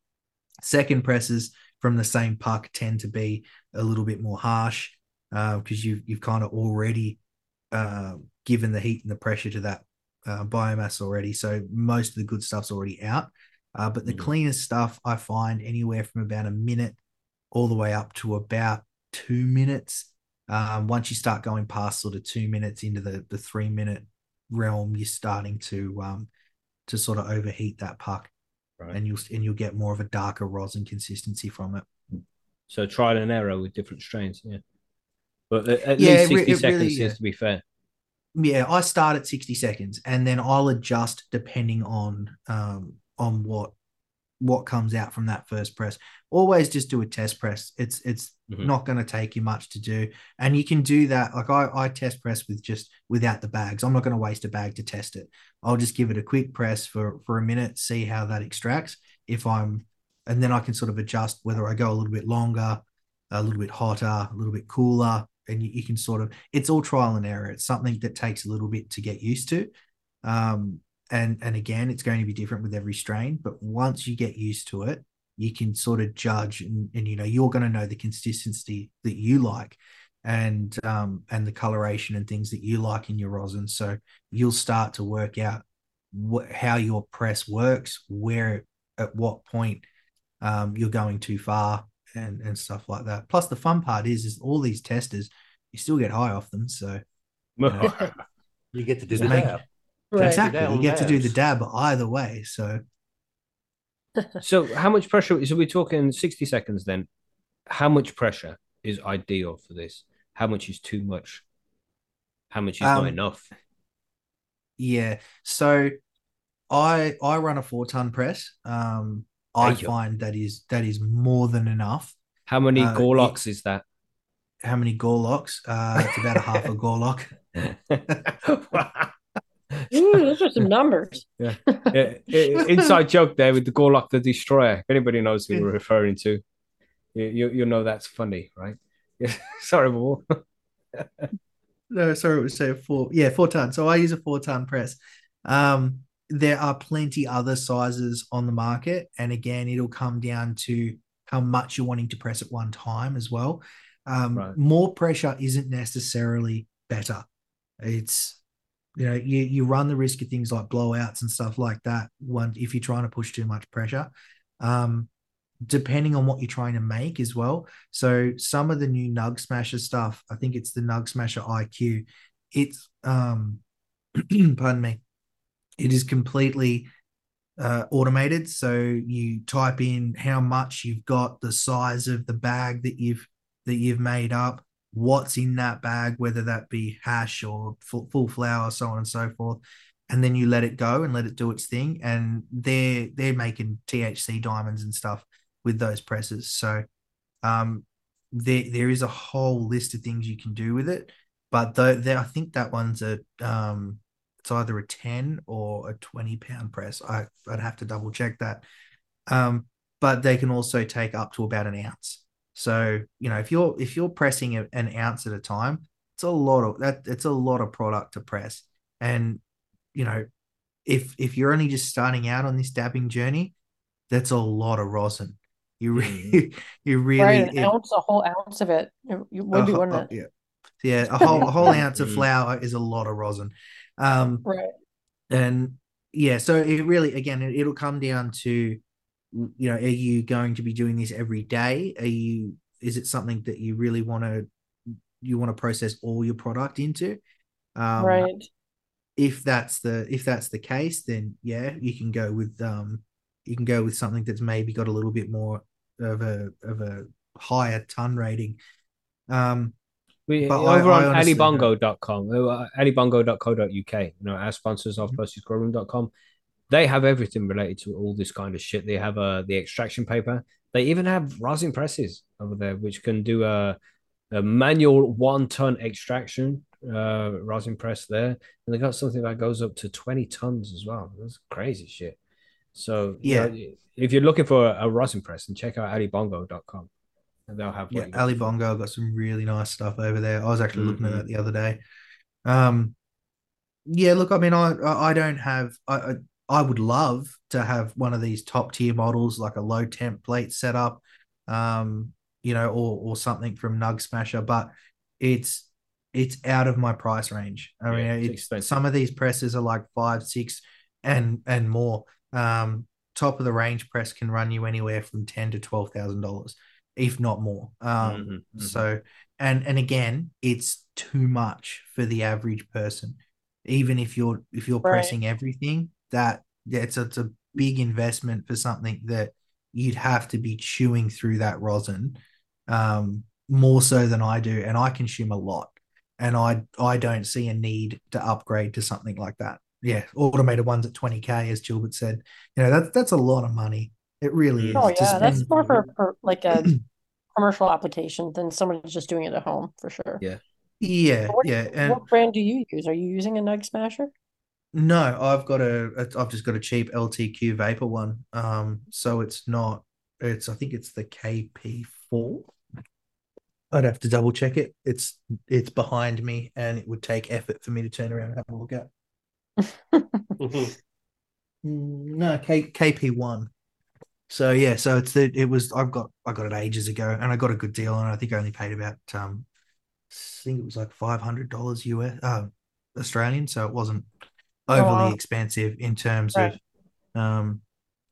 [SPEAKER 5] Second presses from the same puck tend to be a little bit more harsh because you've you've kind of already uh, given the heat and the pressure to that uh, biomass already. So most of the good stuff's already out. Uh, but the
[SPEAKER 2] Mhm.
[SPEAKER 5] cleanest stuff I find anywhere from about a minute all the way up to about two minutes. Um, once you start going past sort of two minutes into the the three minute realm, you're starting to um to sort of overheat that puck,
[SPEAKER 2] Right.
[SPEAKER 5] and you'll and you'll get more of a darker rosin consistency from it.
[SPEAKER 2] So trial and error with different strains. Yeah. But at, at
[SPEAKER 5] Yeah,
[SPEAKER 2] least
[SPEAKER 5] it
[SPEAKER 2] sixty
[SPEAKER 5] it
[SPEAKER 2] seconds
[SPEAKER 5] really-
[SPEAKER 2] seems
[SPEAKER 5] yeah.
[SPEAKER 2] to be fair.
[SPEAKER 5] Yeah, I start at sixty seconds, and then I'll adjust depending on um on what what comes out from that first press. Always just do a test press. It's it's
[SPEAKER 2] Mhm.
[SPEAKER 5] not going to take you much to do, and you can do that. Like I I test press with just without the bags. I'm not going to waste a bag to test it. I'll just give it a quick press for for a minute, see how that extracts. If I'm, and then I can sort of adjust whether I go a little bit longer, a little bit hotter, a little bit cooler, and you, you can sort of. It's all trial and error. It's something that takes a little bit to get used to. Um, and and again, it's going to be different with every strain. But once you get used to it, you can sort of judge, and, and you know you're going to know the consistency that you like, and um and the coloration and things that you like in your rosin. So you'll start to work out what how your press works, where at what point um you're going too far, and and stuff like that. Plus, the fun part is is all these testers, you still get high off them. So
[SPEAKER 3] You get to do the
[SPEAKER 5] make-
[SPEAKER 3] dab.
[SPEAKER 4] Right.
[SPEAKER 5] exactly, you
[SPEAKER 3] down
[SPEAKER 5] get to do the dab either way. So
[SPEAKER 2] so how much pressure? So we're talking sixty seconds then. How much pressure is ideal for this? How much is too much? How much is not
[SPEAKER 5] Um,
[SPEAKER 2] enough?
[SPEAKER 5] Yeah. So I I run a four ton press. Um I
[SPEAKER 2] Hey, yo.
[SPEAKER 5] find that is that is more than enough.
[SPEAKER 2] How many
[SPEAKER 5] uh,
[SPEAKER 2] Gorlocks is that?
[SPEAKER 5] How many Gorlocks? Uh it's about a half a Gorlock.
[SPEAKER 4] Ooh, those are some numbers.
[SPEAKER 2] Yeah, i- inside joke there with the Gorlock the Destroyer. If anybody knows who we're referring to, you you, you know that's funny, right? Yeah. Sorry, Paul.
[SPEAKER 5] No, sorry, it was say four. Yeah, four ton. So I use a four ton press. Um, there are plenty other sizes on the market, and again, it'll come down to how much you're wanting to press at one time as well. Um,
[SPEAKER 2] Right.
[SPEAKER 5] More pressure isn't necessarily better. It's you know you you run the risk of things like blowouts and stuff like that. One if you're trying to push too much pressure. Um, depending on what you're trying to make as well. So some of the new Nug Smasher stuff, I think it's the Nug Smasher IQ. It's um pardon me. It is completely uh, automated. So you type in how much you've got, the size of the bag that you've that you've made up, what's in that bag, whether that be hash or full, full flower, so on and so forth. And then you let it go and let it do its thing. And they're they're making THC diamonds and stuff with those presses. So um, there there is a whole list of things you can do with it. But though I think that one's a um, it's either a ten or a twenty pound press. I I'd have to double check that. Um, but they can also take up to about an ounce. So you know if you're if you're pressing a, an ounce at a time, it's a lot of that. It's a lot of product to press, and you know if if you're only just starting out on this dabbing journey, that's a lot of rosin. You really, you really,
[SPEAKER 4] right, an
[SPEAKER 5] if-
[SPEAKER 4] ounce, a whole ounce of it. It it would be,
[SPEAKER 5] ho-
[SPEAKER 4] wouldn't
[SPEAKER 5] uh,
[SPEAKER 4] it?
[SPEAKER 5] yeah, yeah, a whole a whole ounce of
[SPEAKER 2] Mm.
[SPEAKER 5] flower is a lot of rosin. Um,
[SPEAKER 4] Right.
[SPEAKER 5] and yeah, so it really again it, it'll come down to you know, are you going to be doing this every day? Are you is it something that you really want to you want to process all your product into? Um,
[SPEAKER 4] right.
[SPEAKER 5] If that's the if that's the case, then yeah, you can go with um you can go with something that's maybe got a little bit more of a of a higher ton rating. Um,
[SPEAKER 2] We,
[SPEAKER 5] But I-
[SPEAKER 2] over
[SPEAKER 5] I
[SPEAKER 2] on
[SPEAKER 5] honestly don't-
[SPEAKER 2] alibongo.com, uh, alibongo.co.uk, you know, our sponsors of percysgrowroom.com, they have everything related to all this kind of shit. They have uh, the extraction paper. They even have rosin presses over there, which can do a, a manual one ton extraction uh, rosin press there. And they got something that goes up to 20 tons as well. That's crazy shit. So,
[SPEAKER 5] Yeah.
[SPEAKER 2] yeah, if you're looking for a, a rosin press, and check out alibongo.com. They'll have
[SPEAKER 5] yeah. Ali Bongo got some really nice stuff over there. I was actually looking at that the other day. Um, yeah, look, I mean, I I don't have I I, would love to have one of these top tier models like a low temp plate setup, um, you know, or or something from Nug Smasher, but it's it's out of my price range. I
[SPEAKER 2] Yeah,
[SPEAKER 5] mean,
[SPEAKER 2] it's
[SPEAKER 5] it's, some of these presses are like five, six, and and more. Um, top of the range press can run you anywhere from ten to twelve thousand dollars, if not more. Um,
[SPEAKER 2] Mhm, mhm.
[SPEAKER 5] so and and again, it's too much for the average person. Even if you're if you're
[SPEAKER 4] Right.
[SPEAKER 5] pressing everything, that yeah, it's a, it's a big investment for something that you'd have to be chewing through that rosin, um, more so than I do, and I consume a lot, and I I don't see a need to upgrade to something like that. Yeah, automated ones at twenty k, as Gilbert said, you know that's that's a lot of money. It really is.
[SPEAKER 4] Oh
[SPEAKER 5] to
[SPEAKER 4] yeah, that's
[SPEAKER 5] spend-
[SPEAKER 4] more for, for like a commercial application than someone just doing it at home for sure.
[SPEAKER 2] Yeah.
[SPEAKER 5] Yeah,
[SPEAKER 4] What,
[SPEAKER 5] yeah, and
[SPEAKER 4] what brand do you use? Are you using a Nug Smasher?
[SPEAKER 5] No, I've got a. I've just got a cheap LTQ Vapor one. Um, so it's not it's I think it's the KP4. I'd have to double check it. It's it's behind me and it would take effort for me to turn around and have a look at.
[SPEAKER 3] Mhm.
[SPEAKER 5] Mm, No, K KP1. So yeah, so it's the it was I've got I got it ages ago and I got a good deal and I think I only paid about um I think it was like five hundred dollars US uh Australian, so it wasn't overly
[SPEAKER 4] wow.
[SPEAKER 5] expensive in terms
[SPEAKER 4] Right.
[SPEAKER 5] of um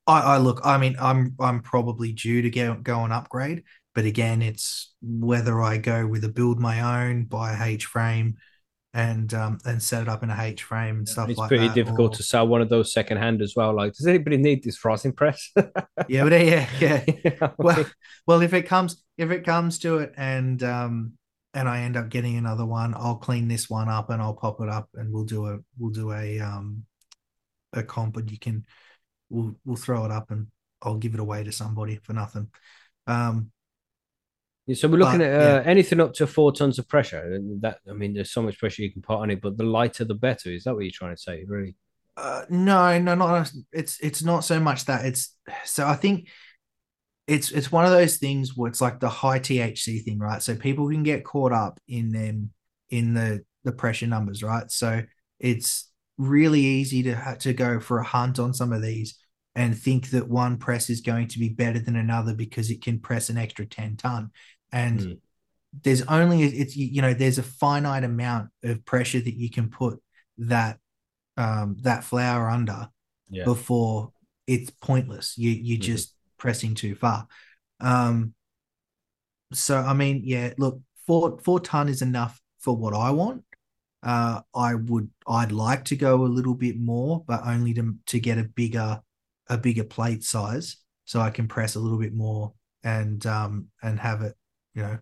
[SPEAKER 5] I, I look I mean I'm I'm probably due to go go and upgrade, but again it's whether I go with a build my own, buy a H frame and um and set it up in a H frame and stuff
[SPEAKER 2] it's
[SPEAKER 5] like
[SPEAKER 2] pretty difficult
[SPEAKER 5] or-
[SPEAKER 2] to sell one of those secondhand as well. Like, does anybody need this rosin press?
[SPEAKER 5] yeah, but yeah, yeah.
[SPEAKER 2] Yeah,
[SPEAKER 5] well well if it comes if it comes to it and um and I end up getting another one, I'll clean this one up and I'll pop it up and we'll do a we'll do a um a comp and you can we'll we'll throw it up and I'll give it away to somebody for nothing. Um
[SPEAKER 2] so we're looking
[SPEAKER 5] But,
[SPEAKER 2] at uh,
[SPEAKER 5] yeah.
[SPEAKER 2] anything up to four tons of pressure. That I mean, there's so much pressure you can put on it, but the lighter the better. Is that what you're trying to say? Really?
[SPEAKER 5] Uh, no, no, not it's it's not so much that it's so I think it's it's one of those things where it's like the high THC thing, right? So people can get caught up in them in the the pressure numbers, right? So it's really easy to to go for a hunt on some of these and think that one press is going to be better than another because it can press an extra 10 ton and
[SPEAKER 2] Mm.
[SPEAKER 5] there's only it's you know there's a finite amount of pressure that you can put that um that flower under
[SPEAKER 2] Yeah.
[SPEAKER 5] before it's pointless you you're
[SPEAKER 2] Mhm.
[SPEAKER 5] just pressing too far um so i mean yeah look four four ton is enough for what i want uh i would i'd like to go a little bit more but only to to get a bigger a bigger plate size so i can press a little bit more and um and have it you know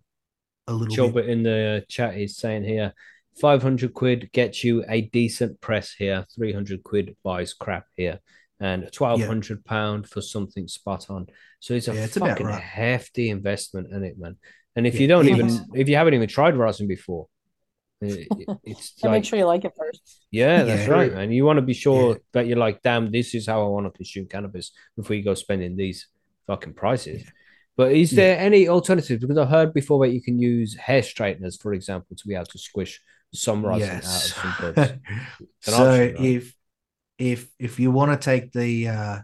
[SPEAKER 5] a little bit
[SPEAKER 2] Gilbert in the uh, chat is saying here, 500 quid gets you a decent press here, 300 quid buys crap here, and 1200 pound for something spot on. So it's a
[SPEAKER 5] Yeah, it's
[SPEAKER 2] fucking
[SPEAKER 5] right.
[SPEAKER 2] hefty investment in it, man. And if
[SPEAKER 5] Yeah,
[SPEAKER 2] you don't even,
[SPEAKER 5] is.
[SPEAKER 2] if you haven't even tried rosin before, it- it- it's like,
[SPEAKER 4] make sure you like it first.
[SPEAKER 2] yeah, that's
[SPEAKER 5] Yeah.
[SPEAKER 2] right, man. You want to be sure
[SPEAKER 5] Yeah.
[SPEAKER 2] that you're like, damn, this is how I want to consume cannabis before you go spending these fucking prices. But is
[SPEAKER 5] Yeah.
[SPEAKER 2] there any alternatives? Because I heard before that you can use hair straighteners, for example, to be able to squish some rosin out of some buds.
[SPEAKER 5] so
[SPEAKER 2] option, right?
[SPEAKER 5] if if if you want to take the uh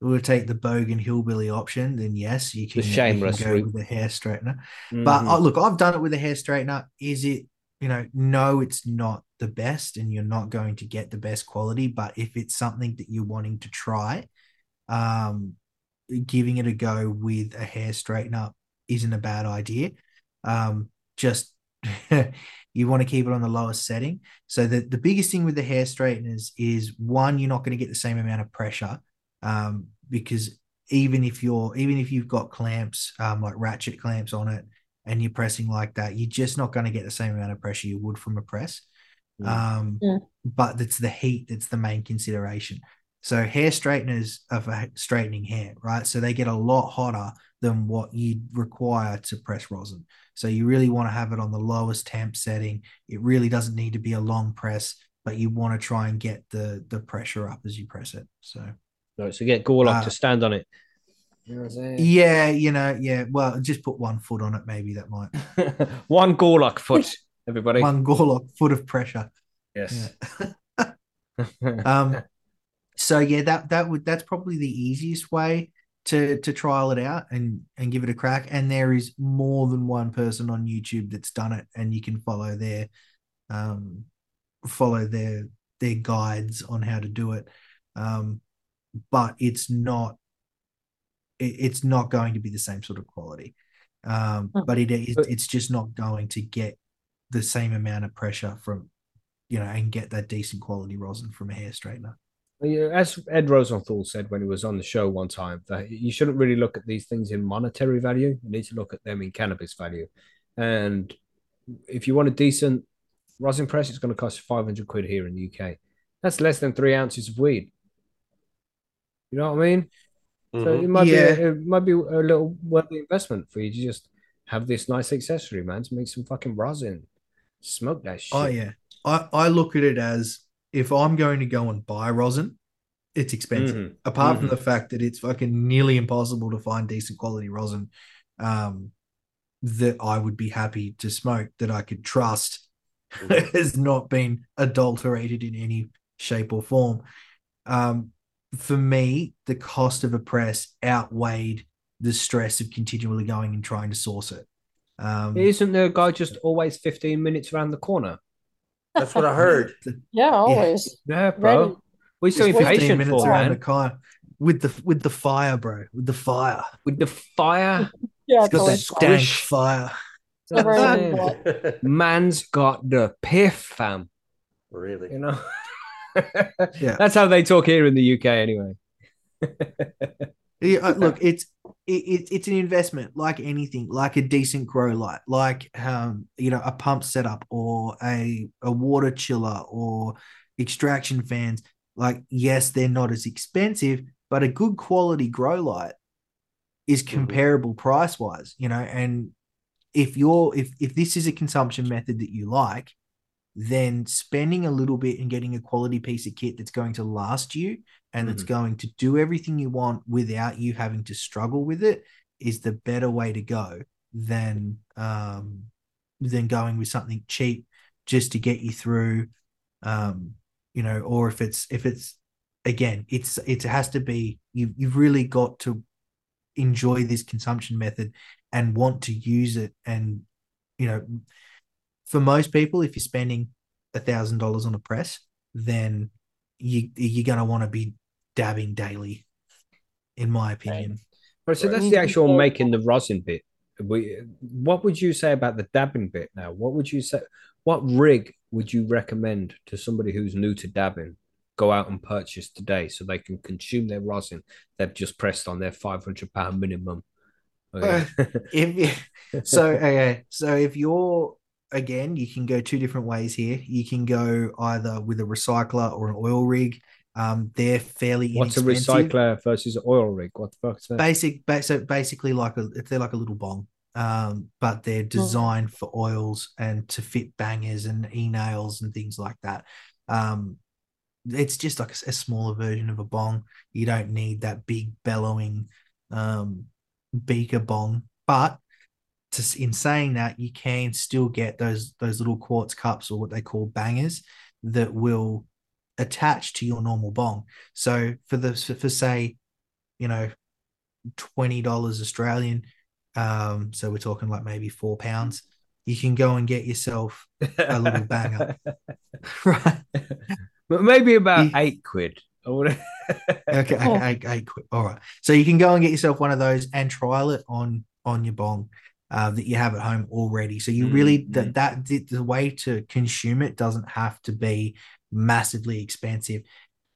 [SPEAKER 5] we take the bogan hillbilly option then yes you can, you can go
[SPEAKER 2] route.
[SPEAKER 5] with a hair straightener but
[SPEAKER 2] Mhm.
[SPEAKER 5] uh, look i've done it with a hair straightener is it you know no it's not the best and you're not going to get the best quality but if it's something that you're wanting to try um giving it a go with a hair straightener isn't a bad idea. Um, just you want to keep it on the lowest setting. So the, the biggest thing with the hair straighteners is one, you're not going to get the same amount of pressure. Um, because even if you're even if you've got clamps, um, like ratchet clamps on it, and you're pressing like that, you're just not going to get the same amount of pressure you would from a press.
[SPEAKER 3] Mm.
[SPEAKER 5] Um,
[SPEAKER 4] Mm.
[SPEAKER 5] but it's the heat that's the main consideration. So hair straighteners are for straightening hair, right? So they get a lot hotter than what you'd require to press rosin. So you really want to have it on the lowest temp setting. It really doesn't need to be a long press, but you want to try and get the the pressure up as you press it. So
[SPEAKER 2] Right, so get Gorlock
[SPEAKER 5] Uh,
[SPEAKER 2] to stand on it. You know what I'm saying?
[SPEAKER 5] yeah, you know, yeah. Well, just put one foot on it, maybe that might
[SPEAKER 2] One Gorlock foot, everybody.
[SPEAKER 5] one Gorlock foot of pressure.
[SPEAKER 2] yes.
[SPEAKER 5] Um, so yeah, that that would that's probably the easiest way to to trial it out and and give it a crack. And there is more than one person on YouTube that's done it, and you can follow their um follow their their guides on how to do it. Um, but it's not it, it's not going to be the same sort of quality. Um,
[SPEAKER 4] Hmm.
[SPEAKER 5] but it is it's just not going to get the same amount of pressure from you know and get that decent quality rosin from a hair straightener.
[SPEAKER 2] As Ed Rosenthal said when he was on the show one time, that you shouldn't really look at these things in monetary value. You need to look at them in cannabis value. And if you want a decent rosin press, it's going to cost 500 quid here in the UK. That's less than three ounces of weed. You know what I mean? So
[SPEAKER 3] Mhm.
[SPEAKER 2] it might
[SPEAKER 5] Yeah.
[SPEAKER 2] be a, it might be a little worthy investment for you to just have this nice accessory, man, to make some fucking rosin. Smoke that shit.
[SPEAKER 5] Oh yeah. I, I look at it as if I'm going to go and buy rosin, it's expensive.
[SPEAKER 2] Mhm.
[SPEAKER 5] Apart from
[SPEAKER 2] Mhm.
[SPEAKER 5] the fact that it's fucking nearly impossible to find decent quality rosin um, that I would be happy to smoke that I could trust
[SPEAKER 3] Mhm.
[SPEAKER 5] has not been adulterated in any shape or form. Um, for me, the cost of a press outweighed the stress of continually going and trying to source it. Um,
[SPEAKER 2] Isn't there a guy just always 15 minutes around the corner?
[SPEAKER 3] That's what I heard.
[SPEAKER 4] Yeah, always.
[SPEAKER 2] Yeah, bro.
[SPEAKER 4] Ready.
[SPEAKER 2] We saw so
[SPEAKER 4] Just
[SPEAKER 5] 15 minutes
[SPEAKER 2] for,
[SPEAKER 5] around
[SPEAKER 2] man.
[SPEAKER 5] the car with the with the fire, bro. With the fire.
[SPEAKER 2] With the fire,
[SPEAKER 4] Yeah,
[SPEAKER 5] It's got that
[SPEAKER 4] it's
[SPEAKER 5] stank
[SPEAKER 2] squish.
[SPEAKER 5] fire.
[SPEAKER 2] Man.
[SPEAKER 4] hot.
[SPEAKER 2] man's got the piff, fam.
[SPEAKER 3] really?
[SPEAKER 2] You know?
[SPEAKER 5] Yeah.
[SPEAKER 2] That's how they talk here in the UK, anyway.
[SPEAKER 5] Yeah, uh, look, it's it, it, it's an investment like anything, like a decent grow light, like um, you know, a pump setup or a a water chiller or extraction fans. Like, yes, they're not as expensive, but a good quality grow light is comparable price wise, you know. And if you're if if this is a consumption method that you like, then spending a little bit and getting a quality piece of kit that's going to last you and that's
[SPEAKER 2] Mhm.
[SPEAKER 5] going to do everything you want without you having to struggle with it is the better way to go than um than going with something cheap just to get you through um you know or if it's if it's again it's it has to be you you've really got to enjoy this consumption method and want to use it and you know for most people if you're spending a thousand dollars on a press then you you're going to want to be dabbing daily in my opinion
[SPEAKER 2] Right, so that's the actual making the rosin bit. We, what would you say about the dabbing bit now? What would you say? What rig would you recommend to somebody who's new to dabbing? Go out and purchase today so they can consume their rosin they've just pressed on their five hundred pound minimum. Okay.
[SPEAKER 5] if so okay so if you're again you can go two different ways here. You can go either with a recycler or an oil rig. Um they're fairly
[SPEAKER 2] What's a recycler versus an oil rig? What the fuck's that?
[SPEAKER 5] basic ba- so basically like a if they're like a little bong. Um but they're designed for oils and to fit bangers and e-nails and things like that. Um it's just like a smaller version of a bong. You don't need that big bellowing um beaker bong. But to, in saying that you can still get those those little quartz cups or what they call bangers that will attach to your normal bong so for the for, for say you know twenty dollars Australian. Um, so we're talking like maybe four pounds. You can go and get yourself a little banger, right?
[SPEAKER 2] but maybe about
[SPEAKER 5] You-
[SPEAKER 2] eight quid. Would-
[SPEAKER 5] Okay,
[SPEAKER 4] Oh.
[SPEAKER 5] okay, okay, quick. All right. So you can go and get yourself one of those and trial it on on your bong uh, that you have at home already. So you really
[SPEAKER 2] Mm,
[SPEAKER 5] that that the, the way to consume it doesn't have to be massively expensive.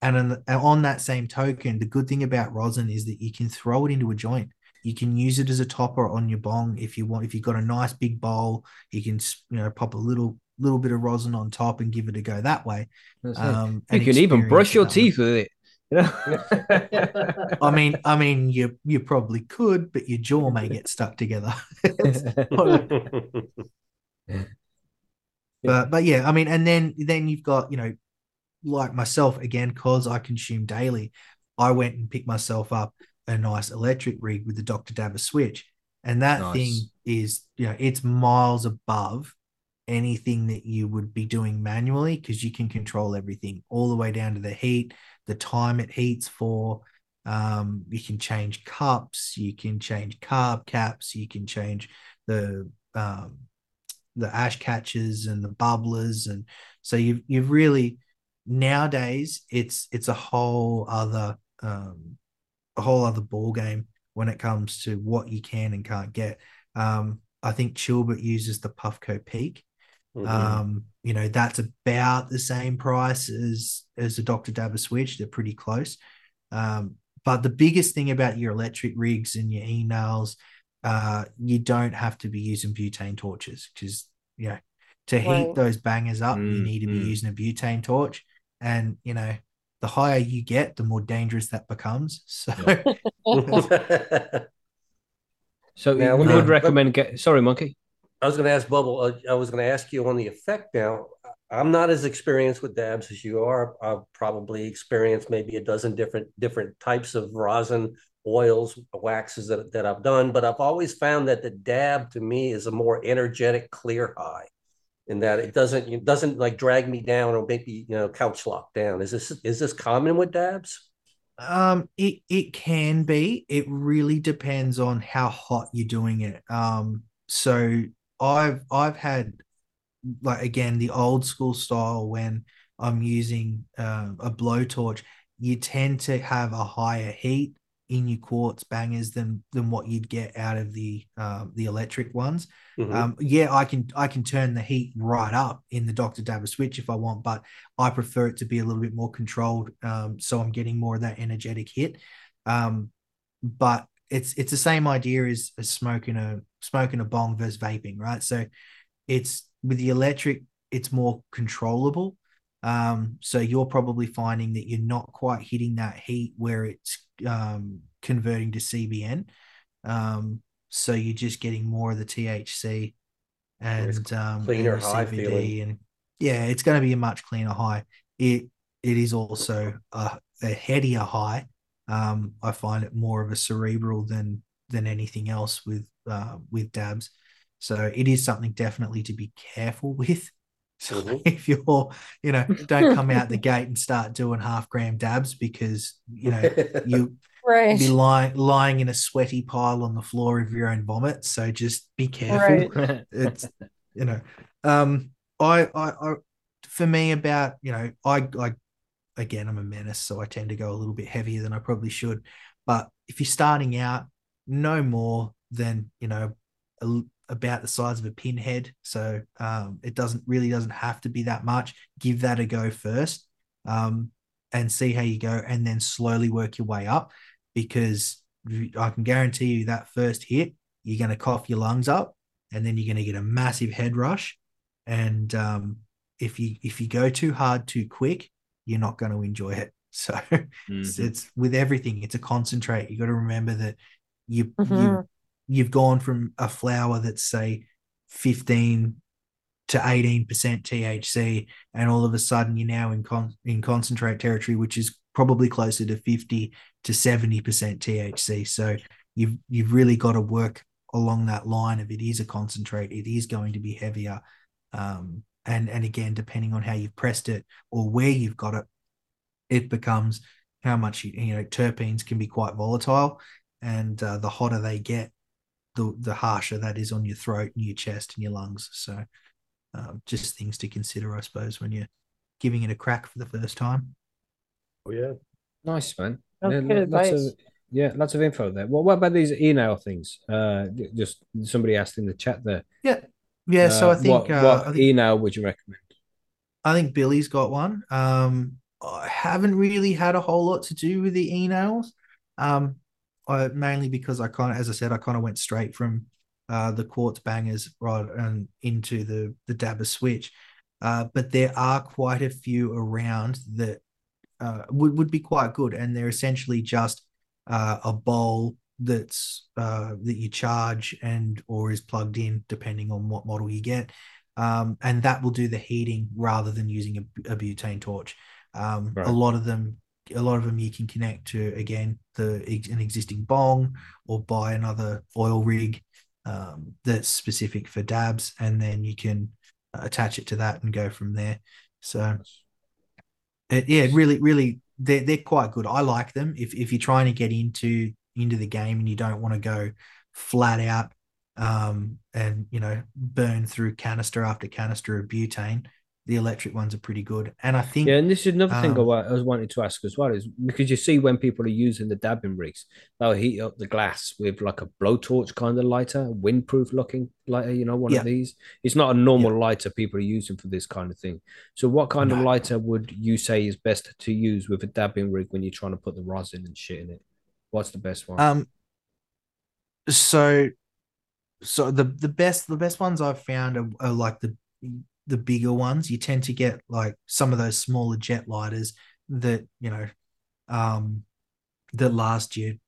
[SPEAKER 5] And on, the, on that same token, the good thing about rosin is that you can throw it into a joint. You can use it as a topper on your bong if you want. If you've got a nice big bowl, you can you know pop a little little bit of rosin on top and give it a go that way. Um,
[SPEAKER 2] you can even brush your
[SPEAKER 5] way.
[SPEAKER 2] teeth with it. You know?
[SPEAKER 5] I mean, I mean, you you probably could, but your jaw may get stuck together. but but yeah, I mean, and then then you've got you know, like myself again, cause I consume daily. I went and picked myself up a nice electric rig with the Dr. Dabber switch, and that
[SPEAKER 2] Nice.
[SPEAKER 5] thing is you know it's miles above anything that you would be doing manually because you can control everything all the way down to the heat, the time it heats for. Um, you can change cups, you can change carb caps, you can change the um, the ash catchers and the bubblers, and so you've you've really nowadays it's it's a whole other um, a whole other ball game when it comes to what you can and can't get. Um, I think Chilbert uses the Puffco Peak.
[SPEAKER 3] Mhm.
[SPEAKER 5] Um, you know, that's about the same price as as the Dr. Dabber switch. They're pretty close. Um, but the biggest thing about your electric rigs and your e-nails, uh, you don't have to be using butane torches because you know to heat
[SPEAKER 4] Right.
[SPEAKER 5] those bangers up, you
[SPEAKER 2] Mm,
[SPEAKER 5] need to be
[SPEAKER 2] mm.
[SPEAKER 5] using a butane torch. And you know, the higher you get, the more dangerous that becomes. So
[SPEAKER 2] so
[SPEAKER 3] Now,
[SPEAKER 2] you would
[SPEAKER 3] let-
[SPEAKER 2] recommend get. Sorry, monkey.
[SPEAKER 3] I was going to ask Bubble. Uh, I was going to ask you on the effect. Now, I'm not as experienced with dabs as you are. I've probably experienced maybe a dozen different different types of rosin, oils, waxes that, that I've done. But I've always found that the dab to me is a more energetic, clear high, in that it doesn't it doesn't like drag me down or make me you know couch lock down. Is this is this common with dabs?
[SPEAKER 5] Um, it it can be. It really depends on how hot you're doing it. Um, so I've I've had like again the old school style when I'm using um, a blowtorch. You tend to have a higher heat in your quartz bangers than than what you'd get out of the um, the electric ones.
[SPEAKER 3] Mhm.
[SPEAKER 5] Um, yeah, I can I can turn the heat right up in the Dr. Dabber switch if I want, but I prefer it to be a little bit more controlled, um, so I'm getting more of that energetic hit. Um, but it's it's the same idea as, as smoking a smoking a bong versus vaping, right? So it's with the electric, it's more controllable. Um, so you're probably finding that you're not quite hitting that heat where it's um, converting to CBN. Um, so you're just getting more of the THC and um,
[SPEAKER 3] cleaner
[SPEAKER 5] your
[SPEAKER 3] high feeling.
[SPEAKER 5] and yeah, it's going to be a much cleaner high. It it is also a, a headier high. Um, I find it more of a cerebral than than anything else with uh, with dabs. So it is something definitely to be careful with. So
[SPEAKER 3] Mhm.
[SPEAKER 5] if you're, you know, don't come out the gate and start doing half gram dabs because you know you
[SPEAKER 4] Right.
[SPEAKER 5] be lying lying in a sweaty pile on the floor of your own vomit. So just be careful
[SPEAKER 4] Right.
[SPEAKER 5] it's you know um I, I i for me about you know i i again i'm a menace so i tend to go a little bit heavier than i probably should. But if you're starting out no more than you know a, about the size of a pinhead. So um it doesn't really doesn't have to be that much. Give that a go first um and see how you go and then slowly work your way up because i can guarantee you that first hit you're going to cough your lungs up and then you're going to get a massive head rush. And um, if you if you go too hard too quick you're not going to enjoy it so it's,
[SPEAKER 2] Mhm.
[SPEAKER 5] it's with everything it's a concentrate you got to remember that you you
[SPEAKER 4] Mhm.
[SPEAKER 5] you've gone from a flower that's say 15 to 18% THC and all of a sudden you're now in con- in concentrate territory which is probably closer to 50 to 70% THC so you've you've really got to work along that line of it is a concentrate it is going to be heavier um, and and again depending on how you've pressed it or where you've got it it becomes how much you, you know terpenes can be quite volatile and uh, the hotter they get the the harsher that is on your throat and your chest and your lungs so um, just things to consider i suppose when you're giving it a crack for the first time
[SPEAKER 3] Oh yeah.
[SPEAKER 2] Nice man. Yeah, lots of yeah, lots of info there. What, what about these e-nail things? Uh, just somebody asked in the chat there.
[SPEAKER 5] Yeah, yeah. so
[SPEAKER 2] Uh,
[SPEAKER 5] I think
[SPEAKER 2] what,
[SPEAKER 5] uh,
[SPEAKER 2] what
[SPEAKER 5] I think
[SPEAKER 2] e-nail would you recommend?
[SPEAKER 5] I think Billy's got one. Um, I haven't really had a whole lot to do with the e-nails. Um, I, mainly because I kind of, as I said, I kind of went straight from uh, the quartz bangers right and into the the dabber switch. Uh, but there are quite a few around that uh, would would be quite good, and they're essentially just uh, a bowl that's uh, that you charge and or is plugged in depending on what model you get um, and that will do the heating rather than using a, a butane torch. Um,
[SPEAKER 2] Right.
[SPEAKER 5] A lot of them, a lot of them, you can connect to again the an existing bong or buy another oil rig um, that's specific for dabs, and then you can uh, attach it to that and go from there. So it, yeah, really, really, they're they're quite good. I like them. If if you're trying to get into into the game and you don't want to go flat out um, and you know burn through canister after canister of butane, the electric ones are pretty good. And I think
[SPEAKER 2] Yeah, and this is another thing I
[SPEAKER 5] Um,
[SPEAKER 2] wa- I was wanting to ask as well is because you see when people are using the dabbing rigs, they'll heat up the glass with like a blowtorch kind of lighter, windproof looking lighter, you know, one
[SPEAKER 5] Yeah.
[SPEAKER 2] of these. It's not a normal lighter people are using for this kind of thing. So, what kind of lighter would you say is best to use with a dabbing rig when you're trying to put the rosin and shit in it? What's the best one?
[SPEAKER 5] Um. So, so the the best the best ones I've found are, are like the the bigger ones. You tend to get like some of those smaller jet lighters that you know, um, that last you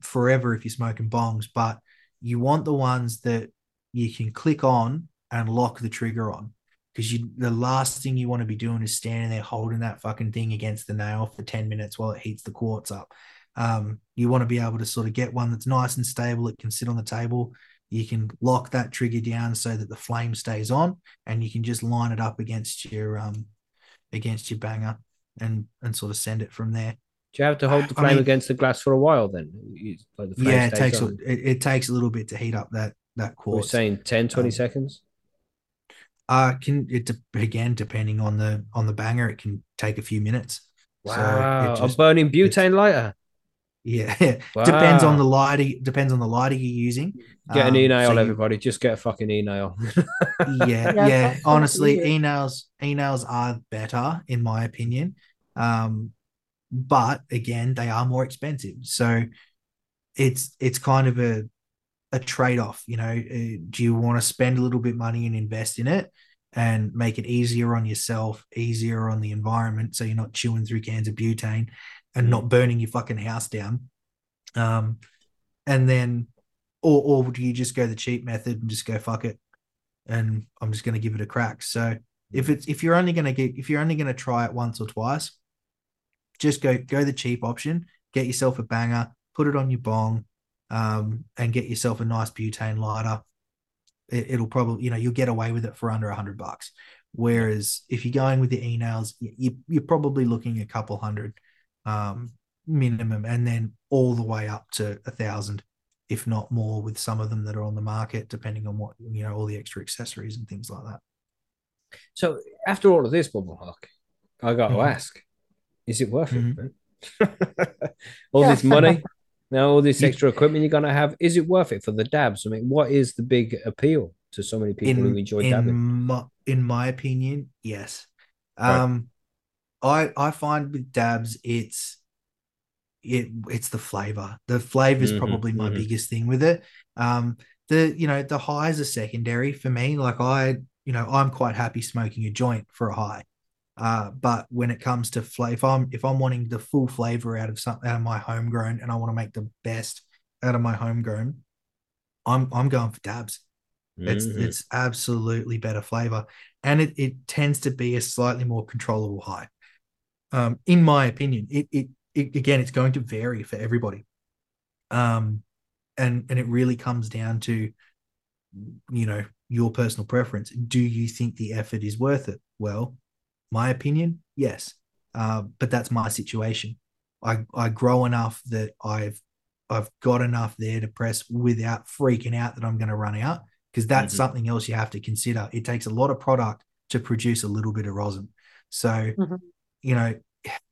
[SPEAKER 5] forever if you're smoking bongs. But you want the ones that you can click on and lock the trigger on. Because you, the last thing you want to be doing is standing there holding that fucking thing against the nail for ten minutes while it heats the quartz up. Um, you want to be able to sort of get one that's nice and stable. It can sit on the table. You can lock that trigger down so that the flame stays on, and you can just line it up against your um against your banger and and sort of send it from there.
[SPEAKER 2] Do you have to hold the
[SPEAKER 5] I
[SPEAKER 2] flame
[SPEAKER 5] mean-
[SPEAKER 2] against the glass for a while then? You- Like the
[SPEAKER 5] Yeah, it takes a, it, it takes a little bit to heat up that that
[SPEAKER 2] We're saying 10, 20
[SPEAKER 5] Um,
[SPEAKER 2] seconds.
[SPEAKER 5] Uh can it again depending on the on the banger, it can take a few minutes. So
[SPEAKER 2] Wow,
[SPEAKER 5] just-
[SPEAKER 2] a burning butane lighter.
[SPEAKER 5] Yeah, depends on the lighter. Depends on the lighter you're using.
[SPEAKER 2] Get an
[SPEAKER 5] Um,
[SPEAKER 2] e-nail,
[SPEAKER 5] you-
[SPEAKER 2] everybody. Just get a fucking e-nail.
[SPEAKER 5] yeah,
[SPEAKER 4] Yeah,
[SPEAKER 5] yeah. Honestly,
[SPEAKER 4] weird.
[SPEAKER 5] e-nails e-nails are better in my opinion. Um, but again, they are more expensive. So it's it's kind of a a trade-off, you know. Uh, do you want to spend a little bit money and invest in it and make it easier on yourself, easier on the environment so you're not chewing through cans of butane and not burning your fucking house down. Um and then or or do you just go the cheap method and just go fuck it and I'm just going to give it a crack. So if it's if you're only going to get if you're only going to try it once or twice, just go go the cheap option. Get yourself a banger, put it on your bong, um, and get yourself a nice butane lighter. It, it'll probably you know you'll get away with it for under a hundred bucks. Whereas if you're going with the e nails, you, you're probably looking a couple hundred um, minimum, and then all the way up to a thousand if not more, with some of them that are on the market, depending on what you know, all the extra accessories and things like that.
[SPEAKER 2] So after all of this, Bubble Hawk, I got to
[SPEAKER 5] Mhm.
[SPEAKER 2] ask: Is it worth
[SPEAKER 5] Mhm.
[SPEAKER 2] it? All this money, now all this extra equipment you're gonna have, is it worth it for the dabs? I mean, what is the big appeal to so many people who
[SPEAKER 5] In
[SPEAKER 2] enjoy
[SPEAKER 5] in
[SPEAKER 2] dabbing?
[SPEAKER 5] my, in my opinion, yes.
[SPEAKER 2] Right.
[SPEAKER 5] Um, I I find with dabs, it's it it's the flavor. The flavor is
[SPEAKER 2] Mhm,
[SPEAKER 5] probably my
[SPEAKER 2] mhm.
[SPEAKER 5] biggest thing with it. Um, the you know the highs are secondary for me. Like I you know I'm quite happy smoking a joint for a high. Uh, but when it comes to flavor, if I'm if I'm wanting the full flavor out of some out of my homegrown and I want to make the best out of my homegrown, I'm I'm going for dabs. It's
[SPEAKER 2] Mhm.
[SPEAKER 5] it's absolutely better flavor, and it it tends to be a slightly more controllable high. Um, in my opinion, it it, it again, it's going to vary for everybody. Um, and and it really comes down to, you know, your personal preference. Do you think the effort is worth it? Well, my opinion, yes. Uh, but that's my situation. I I grow enough that I've I've got enough there to press without freaking out that I'm going to run out because that's
[SPEAKER 2] Mhm.
[SPEAKER 5] something else you have to consider. It takes a lot of product to produce a little bit of rosin. So,
[SPEAKER 4] Mhm.
[SPEAKER 5] You know,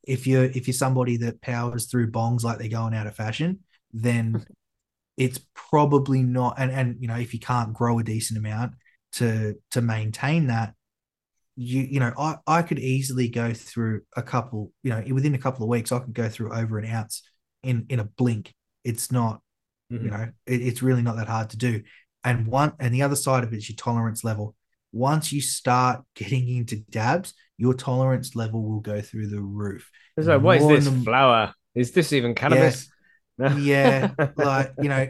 [SPEAKER 5] if you're if you're somebody that powers through bongs like they're going out of fashion, then it's probably not. And and you know, if you can't grow a decent amount to to maintain that, you you know, I I could easily go through a couple. You know, within a couple of weeks, I could go through over an ounce in in a blink. It's not
[SPEAKER 2] Mhm.
[SPEAKER 5] you know it, it's really not that hard to do and one and the other side of it is your tolerance level once you start getting into dabs your tolerance level will go through the roof.
[SPEAKER 2] It's like, what is this
[SPEAKER 5] than-
[SPEAKER 2] flower? Is this even cannabis?
[SPEAKER 5] yeah like you know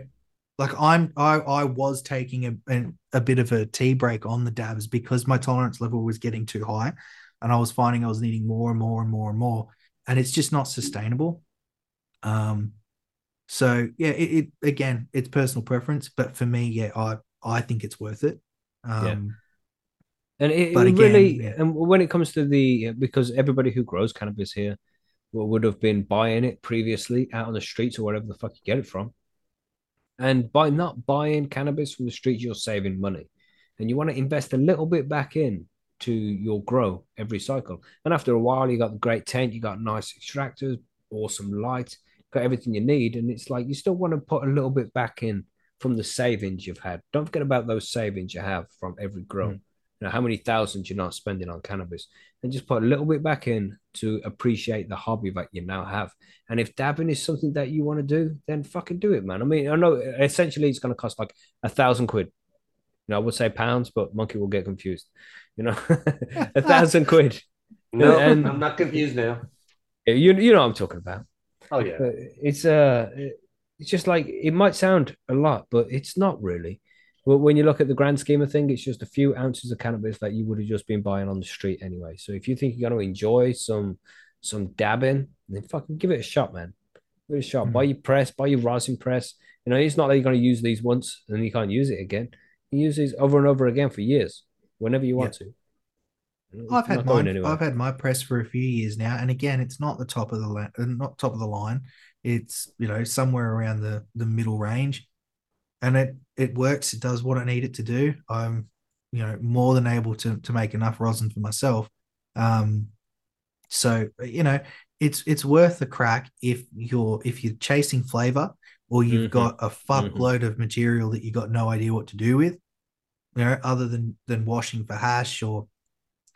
[SPEAKER 5] like i'm i i was taking a, a, a bit of a tea break on the dabs because my tolerance level was getting too high and i was finding i was needing more and more and more and more and it's just not sustainable. Um so yeah it, it again it's personal preference but for me yeah i i think it's worth it. Um
[SPEAKER 2] And it,
[SPEAKER 5] But again,
[SPEAKER 2] really,
[SPEAKER 5] yeah.
[SPEAKER 2] and when it comes to the, uh, because everybody who grows cannabis here would would have been buying it previously out on the streets or wherever the fuck you get it from. And by not buying cannabis from the streets, you're saving money. And you want to invest a little bit back in to your grow every cycle. And after a while, you got the great tent, you got nice extractors, awesome light, got everything you need. And it's like you still want to put a little bit back in from the savings you've had. Don't forget about those savings you have from every grow. Mm. You know, how many thousands you're not spending on cannabis, and just put a little bit back in to appreciate the hobby that you now have. And if dabbing is something that you want to do, then fucking do it, man. I mean, I know essentially it's going to cost like a thousand quid. You know, I would say pounds, but monkey will get confused. You know, a thousand quid.
[SPEAKER 3] No,
[SPEAKER 2] And-
[SPEAKER 3] I'm not confused now.
[SPEAKER 2] You you know what I'm talking about.
[SPEAKER 3] Oh yeah.
[SPEAKER 2] It's uh it's just like it might sound a lot, but it's not really. But when you look at the grand scheme of things, it's just a few ounces of cannabis that you would have just been buying on the street anyway. So if you think you're gonna enjoy some some dabbing, then fucking give it a shot, man. Give it a shot.
[SPEAKER 5] Mhm.
[SPEAKER 2] Buy your press, buy your rosin press. You know, it's not that you're gonna use these once and then you can't use it again. You use these over and over again for years, whenever you want to. It's
[SPEAKER 5] I've had mine.
[SPEAKER 2] anywhere.
[SPEAKER 5] I've had my press for a few years now, and again, it's not the top of the la- uh, not top of the line. It's you know somewhere around the the middle range, and it it works. It does what I need it to do. I'm you know more than able to to make enough rosin for myself. Um, so you know it's it's worth the crack if you're if you're chasing flavor or you've
[SPEAKER 2] Mhm.
[SPEAKER 5] got a fuckload of material that you got no idea what to do with, you know, other than than washing for hash or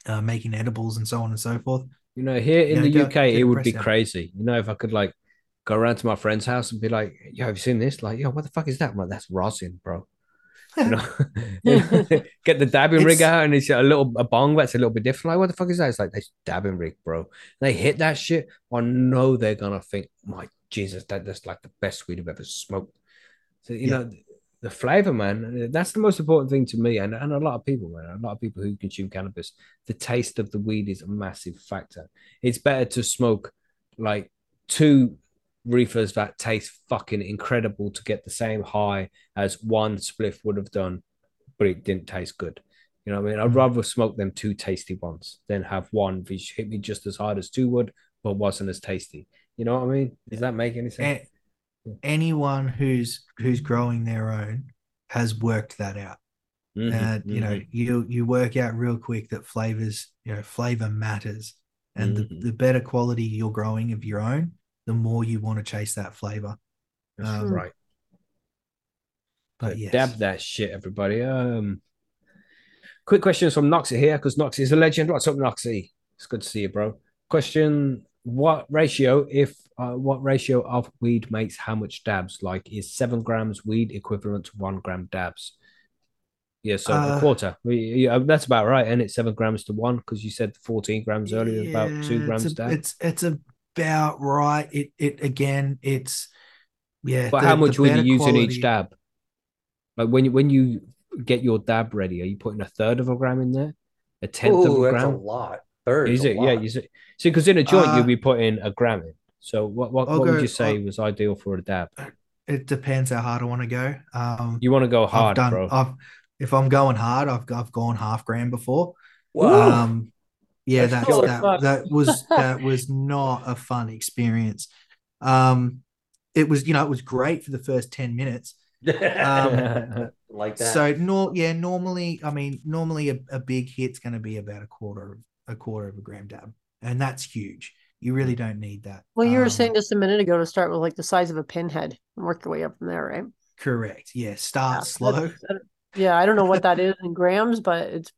[SPEAKER 5] uh, making edibles and so on and so forth.
[SPEAKER 2] You know, here in
[SPEAKER 5] Yeah,
[SPEAKER 2] the
[SPEAKER 5] go-
[SPEAKER 2] UK, it would be crazy. You know, if I could like go around to my friend's house and be like, "Yo, have you seen this?" Like, "Yo, what the fuck is that?" I'm like, "That's rosin, bro." You know, get the dabbing rig out and it's a little a bong that's a little bit different. Like, what the fuck is that? It's like this dabbing rig, bro. they hit that shit. I know they're gonna think, "My Jesus, that that's like the best weed I've ever smoked." So you
[SPEAKER 5] Yeah.
[SPEAKER 2] know, the flavor, man. That's the most important thing to me, and and a lot of people, man. A lot of people who consume cannabis, the taste of the weed is a massive factor. It's better to smoke like two reefers that taste fucking incredible to get the same high as one spliff would have done, but it didn't taste good. You know what I mean? I'd
[SPEAKER 5] Mhm.
[SPEAKER 2] rather smoke them two tasty ones than have one which hit me just as hard as two would, but wasn't as tasty. You know what I mean? Does that make any sense?
[SPEAKER 5] Anyone who's who's growing their own has worked that out.
[SPEAKER 2] Mhm,
[SPEAKER 5] and you know
[SPEAKER 2] mhm.
[SPEAKER 5] you you work out real quick that flavors you know flavor matters and
[SPEAKER 2] Mhm.
[SPEAKER 5] the, the better quality you're growing of your own the more you want to chase that flavor um,
[SPEAKER 2] right.
[SPEAKER 5] but yes
[SPEAKER 2] dab that shit, everybody. Um, quick questions from Noxie here because Noxie is a legend. What's up, Noxie? It's good to see you, bro. Question: What ratio, if uh, what ratio of weed makes how much dabs? Like, is seven grams weed equivalent to one gram dabs? Yeah, so a
[SPEAKER 5] Uh,
[SPEAKER 2] quarter. We, yeah, that's about right, and it's seven grams to one because you said fourteen grams earlier, about two
[SPEAKER 5] Yeah,
[SPEAKER 2] grams
[SPEAKER 5] it's, a-
[SPEAKER 2] dab.
[SPEAKER 5] it's it's about right it it again it's yeah
[SPEAKER 2] But
[SPEAKER 5] the-
[SPEAKER 2] how much would you
[SPEAKER 5] better
[SPEAKER 2] use in each dab? Like when you when you get your dab ready, are you putting a third of a gram in there, a tenth of a
[SPEAKER 3] that's a
[SPEAKER 2] gram?
[SPEAKER 3] lot. Third
[SPEAKER 2] Is
[SPEAKER 3] a
[SPEAKER 2] it? Yeah,
[SPEAKER 3] lot.
[SPEAKER 2] you see, see, because in a joint
[SPEAKER 5] Uh,
[SPEAKER 2] you'll be putting a gram in. So what what,
[SPEAKER 5] I'll
[SPEAKER 2] what would you say
[SPEAKER 5] I'll-
[SPEAKER 2] was ideal for a dab?
[SPEAKER 5] it depends how hard i want to go um
[SPEAKER 2] You want to go hard,
[SPEAKER 5] i've
[SPEAKER 2] hard,
[SPEAKER 5] done
[SPEAKER 2] bro.
[SPEAKER 5] i've if i'm going hard i've i've gone half gram before
[SPEAKER 3] Whoa.
[SPEAKER 5] Um, yeah,
[SPEAKER 3] That's
[SPEAKER 5] that's that that was that was not a fun experience. Um, it was you know it was great for the first ten minutes. um,
[SPEAKER 3] like that.
[SPEAKER 5] So no, yeah, normally I mean normally a, a big hit's going to be about a quarter of a quarter of a gram dab, and that's huge. You really don't need that.
[SPEAKER 4] Well, you were
[SPEAKER 5] Um,
[SPEAKER 4] saying just a minute ago to start with like the size of a pinhead and work your way up from there, right?
[SPEAKER 5] correct. Yeah, start
[SPEAKER 4] Yeah,
[SPEAKER 5] slow.
[SPEAKER 4] that's- I don't- Yeah, I don't know what that is in grams, but it's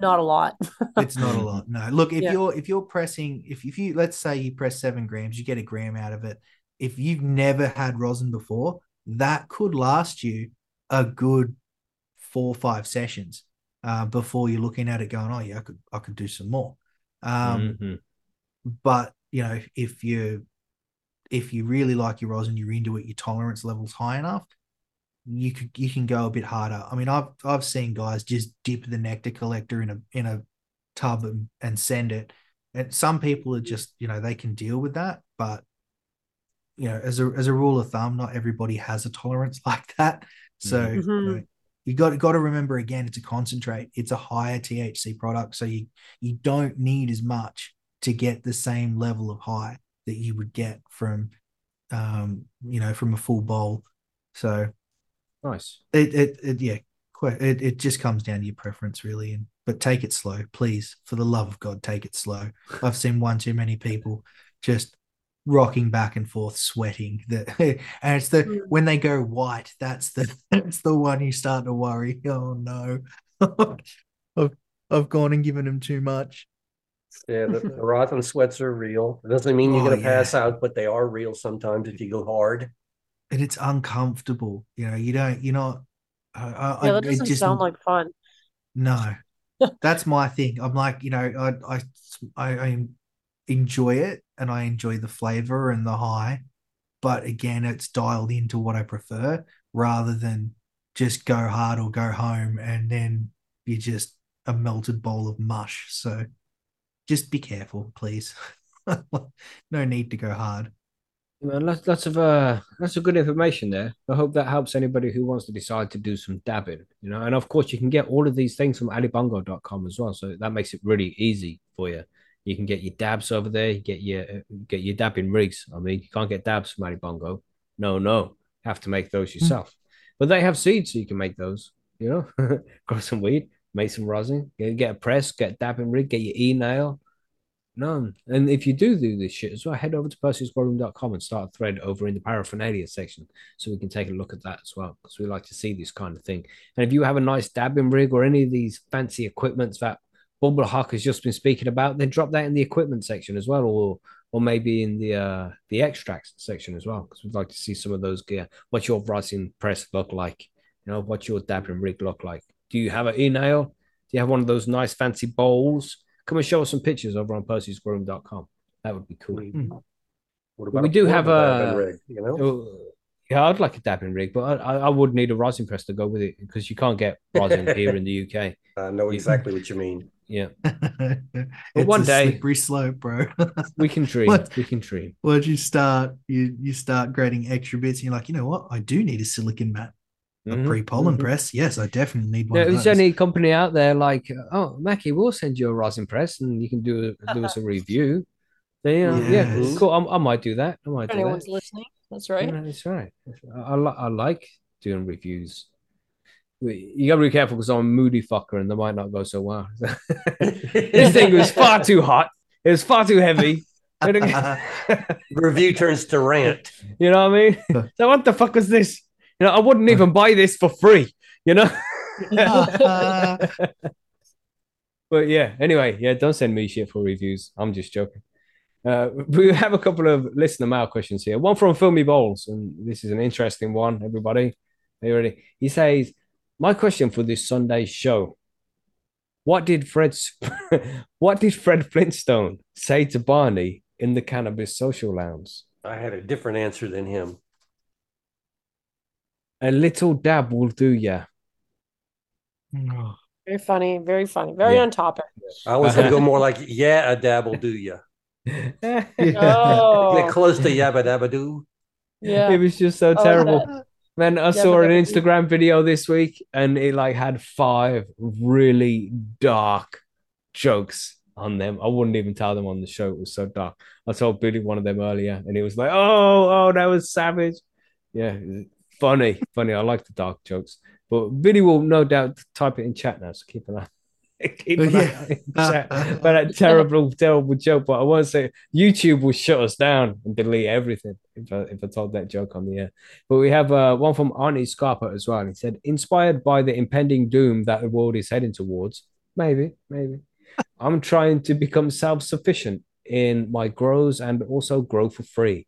[SPEAKER 4] not a lot.
[SPEAKER 5] it's not a lot. No, look, if
[SPEAKER 4] Yeah.
[SPEAKER 5] you're if you're pressing, if if you let's say you press seven grams, you get a gram out of it. If you've never had rosin before, that could last you a good four or five sessions uh, before you're looking at it going, oh yeah, I could I could do some more. Um,
[SPEAKER 2] Mhm.
[SPEAKER 5] but you know, if you if you really like your rosin, you're into it, your tolerance level's high enough, you could you can go a bit harder. I mean, I've I've seen guys just dip the nectar collector in a in a tub and, and send it. And some people are just, you know, they can deal with that, but you know, as a as a rule of thumb, not everybody has a tolerance like that. So you,
[SPEAKER 4] Mhm.
[SPEAKER 5] know, you got got to remember again, it's a concentrate. It's a higher THC product, so you you don't need as much to get the same level of high that you would get from, um, you know, from a full bowl. So
[SPEAKER 2] Nice.
[SPEAKER 5] it it, it yeah, quite, it it just comes down to your preference really. And but take it slow, please. For the love of God, take it slow. I've seen one too many people just rocking back and forth, sweating. That and it's the
[SPEAKER 4] Mm.
[SPEAKER 5] when they go white, that's the that's the one you start to worry. Oh no, I've I've gone and given him too much.
[SPEAKER 3] Yeah, the, the rosin sweats are real. It doesn't mean you're
[SPEAKER 5] Oh,
[SPEAKER 3] gonna pass out, but they are real sometimes if you go hard.
[SPEAKER 5] And it's uncomfortable. You know, you don't. You're not. I,
[SPEAKER 4] Yeah, that
[SPEAKER 5] it
[SPEAKER 4] doesn't
[SPEAKER 5] just-
[SPEAKER 4] sound like fun.
[SPEAKER 5] No, that's my thing. I'm like, you know, I, I, I enjoy it and I enjoy the flavor and the high, but again, it's dialed into what I prefer rather than just go hard or go home and then you're just a melted bowl of mush. So just be careful, please. no need to go hard.
[SPEAKER 2] Well, lots, lots of uh, lots of good information there. I hope that helps anybody who wants to decide to do some dabbing, you know. And of course, you can get all of these things from alibongo.com as well. So that makes it really easy for you. You can get your dabs over there. You get your get your dabbing rigs. I mean, you can't get dabs from Alibongo. No, no, have to make those yourself. But they have seeds, so you can make those. You know, grow some weed, make some rosin, get, get a press, get a dabbing rig, get your e nail. None. And if you do do this shit as well, head over to percysgrowroom.com and start a thread over in the paraphernalia section so we can take a look at that as well because we like to see this kind of thing. And if you have a nice dabbing rig or any of these fancy equipments that Bubble Huck has just been speaking about, then drop that in the equipment section as well, or or maybe in the uh the extracts section as well because we'd like to see some of those gear. What's your rosin press look like? You know, what's your dabbing rig look like? Do you have an e-nail? Do you have one of those nice fancy bowls? Come and show us some pictures over on percysgrowroom.com. That would be cool. Mm-hmm. Mm.
[SPEAKER 3] What
[SPEAKER 2] But we
[SPEAKER 3] a
[SPEAKER 2] do have
[SPEAKER 3] portable dabbing
[SPEAKER 2] a-
[SPEAKER 3] rig, you know?
[SPEAKER 2] Oh, yeah, I'd like a dabbing rig, but I, I would need a rosin press to go with it because you can't get rosin here in the UK.
[SPEAKER 3] I know exactly what you mean.
[SPEAKER 2] Yeah,
[SPEAKER 5] it's
[SPEAKER 2] one
[SPEAKER 5] a
[SPEAKER 2] day-
[SPEAKER 5] slippery slope, bro.
[SPEAKER 2] we can dream.
[SPEAKER 5] What?
[SPEAKER 2] We can dream.
[SPEAKER 5] Once you start, you you start grading extra bits, and you're like, you know what? I do need a silicon mat, a
[SPEAKER 2] Mhm,
[SPEAKER 5] pre-pollen
[SPEAKER 2] mhm.
[SPEAKER 5] press. Yes, I definitely need one.
[SPEAKER 2] Yeah,
[SPEAKER 5] of
[SPEAKER 2] if there's
[SPEAKER 5] those.
[SPEAKER 2] any company out there like, oh, Mackie, we'll send you a rosin press and you can do do us a review. Then, you know, yeah, cool. I, I might do that. I might do
[SPEAKER 4] anyone's
[SPEAKER 2] that.
[SPEAKER 4] listening, that's right.
[SPEAKER 2] Yeah, that's right. I, I, I like doing reviews. You gotta be careful because I'm a moody fucker and they might not go so well. this thing was far too hot. It was far too heavy.
[SPEAKER 3] Review turns to rant.
[SPEAKER 2] you know what I mean? So what the fuck was this? You know, I wouldn't even buy this for free. You know. but yeah. Anyway, yeah. Don't send me shit for reviews. I'm just joking. Uh, we have a couple of listener mail questions here. One from Filmy Bowls, and this is an interesting one. Everybody, are you ready? He says, "My question for this Sunday's show: What did Fred, what did Fred Flintstone say to Barney in the cannabis social lounge?
[SPEAKER 3] I had a different answer than him.
[SPEAKER 2] A little dab will do ya." Oh.
[SPEAKER 4] Very funny, very funny, very
[SPEAKER 2] Yeah.
[SPEAKER 4] on topic.
[SPEAKER 3] I was gonna go more like, yeah, a dab will do ya.
[SPEAKER 4] Oh,
[SPEAKER 3] Get close to yabba dabba doo.
[SPEAKER 4] yeah.
[SPEAKER 2] It was just so
[SPEAKER 4] Oh,
[SPEAKER 2] terrible.
[SPEAKER 4] that-
[SPEAKER 2] Man, I
[SPEAKER 4] Yeah,
[SPEAKER 2] saw
[SPEAKER 4] but
[SPEAKER 2] an
[SPEAKER 4] that-
[SPEAKER 2] Instagram video this week and it like had five really dark jokes on them. I wouldn't even tell them on the show. It was so dark. I told Billy one of them earlier and he was like, Oh, oh, that was savage. Yeah, funny, funny. I like the dark jokes. But Billy will no doubt type it in chat now, so keep an eye. Keep an eye
[SPEAKER 5] yeah.
[SPEAKER 2] for that terrible, terrible joke. But I want to say YouTube will shut us down and delete everything if I, if I told that joke on the air. But we have uh, one from Arnie Scarpa as well. He said, inspired by the impending doom that the world is heading towards. Maybe, maybe. I'm trying to become self sufficient in my grows and also grow for free.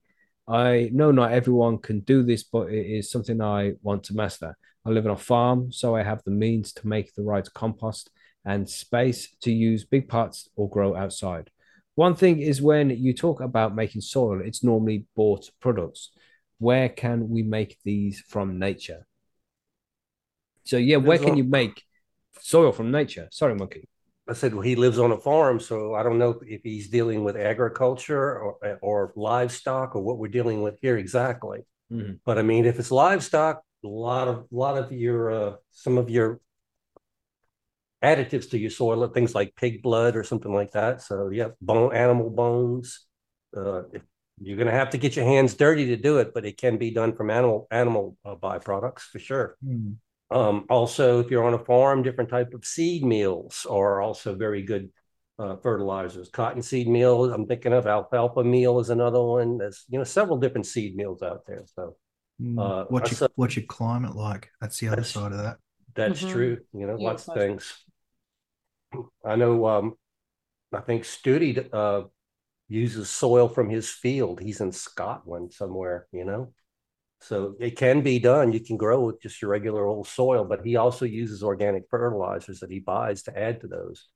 [SPEAKER 2] I know not everyone can do this, but it is something I want to master. I live on a farm, so I have the means to make the right compost and space to use big pots or grow outside. One thing is when you talk about making soil, it's normally bought products. Where can we make these from nature? So yeah, where can you make soil from nature? Sorry, monkey.
[SPEAKER 3] I said, well, he lives on a farm, so I don't know if he's dealing with agriculture or, or livestock or what we're dealing with here exactly.
[SPEAKER 2] Mhm.
[SPEAKER 3] But I mean, if it's livestock, a lot of, a lot of your, uh, some of your additives to your soil, things like pig blood or something like that. So yeah, bone, animal bones. Uh, you're gonna have to get your hands dirty to do it, but it can be done from animal, animal uh, byproducts for sure. Um, also, if you're on a farm, different type of seed meals are also very good uh, fertilizers. Cottonseed meal, I'm thinking of alfalfa meal is another one. There's you know several different seed meals out there. So uh,
[SPEAKER 5] What's
[SPEAKER 3] I
[SPEAKER 5] your what's your climate like? That's the other
[SPEAKER 3] That's-
[SPEAKER 5] side of that.
[SPEAKER 3] that's
[SPEAKER 4] Mhm.
[SPEAKER 3] true. You know,
[SPEAKER 4] Yeah,
[SPEAKER 3] lots of things. I know. Um, I think Studi uh, uses soil from his field. He's in Scotland somewhere. You know, so it can be done. You can grow with just your regular old soil, but he also uses organic fertilizers that he buys to add to those.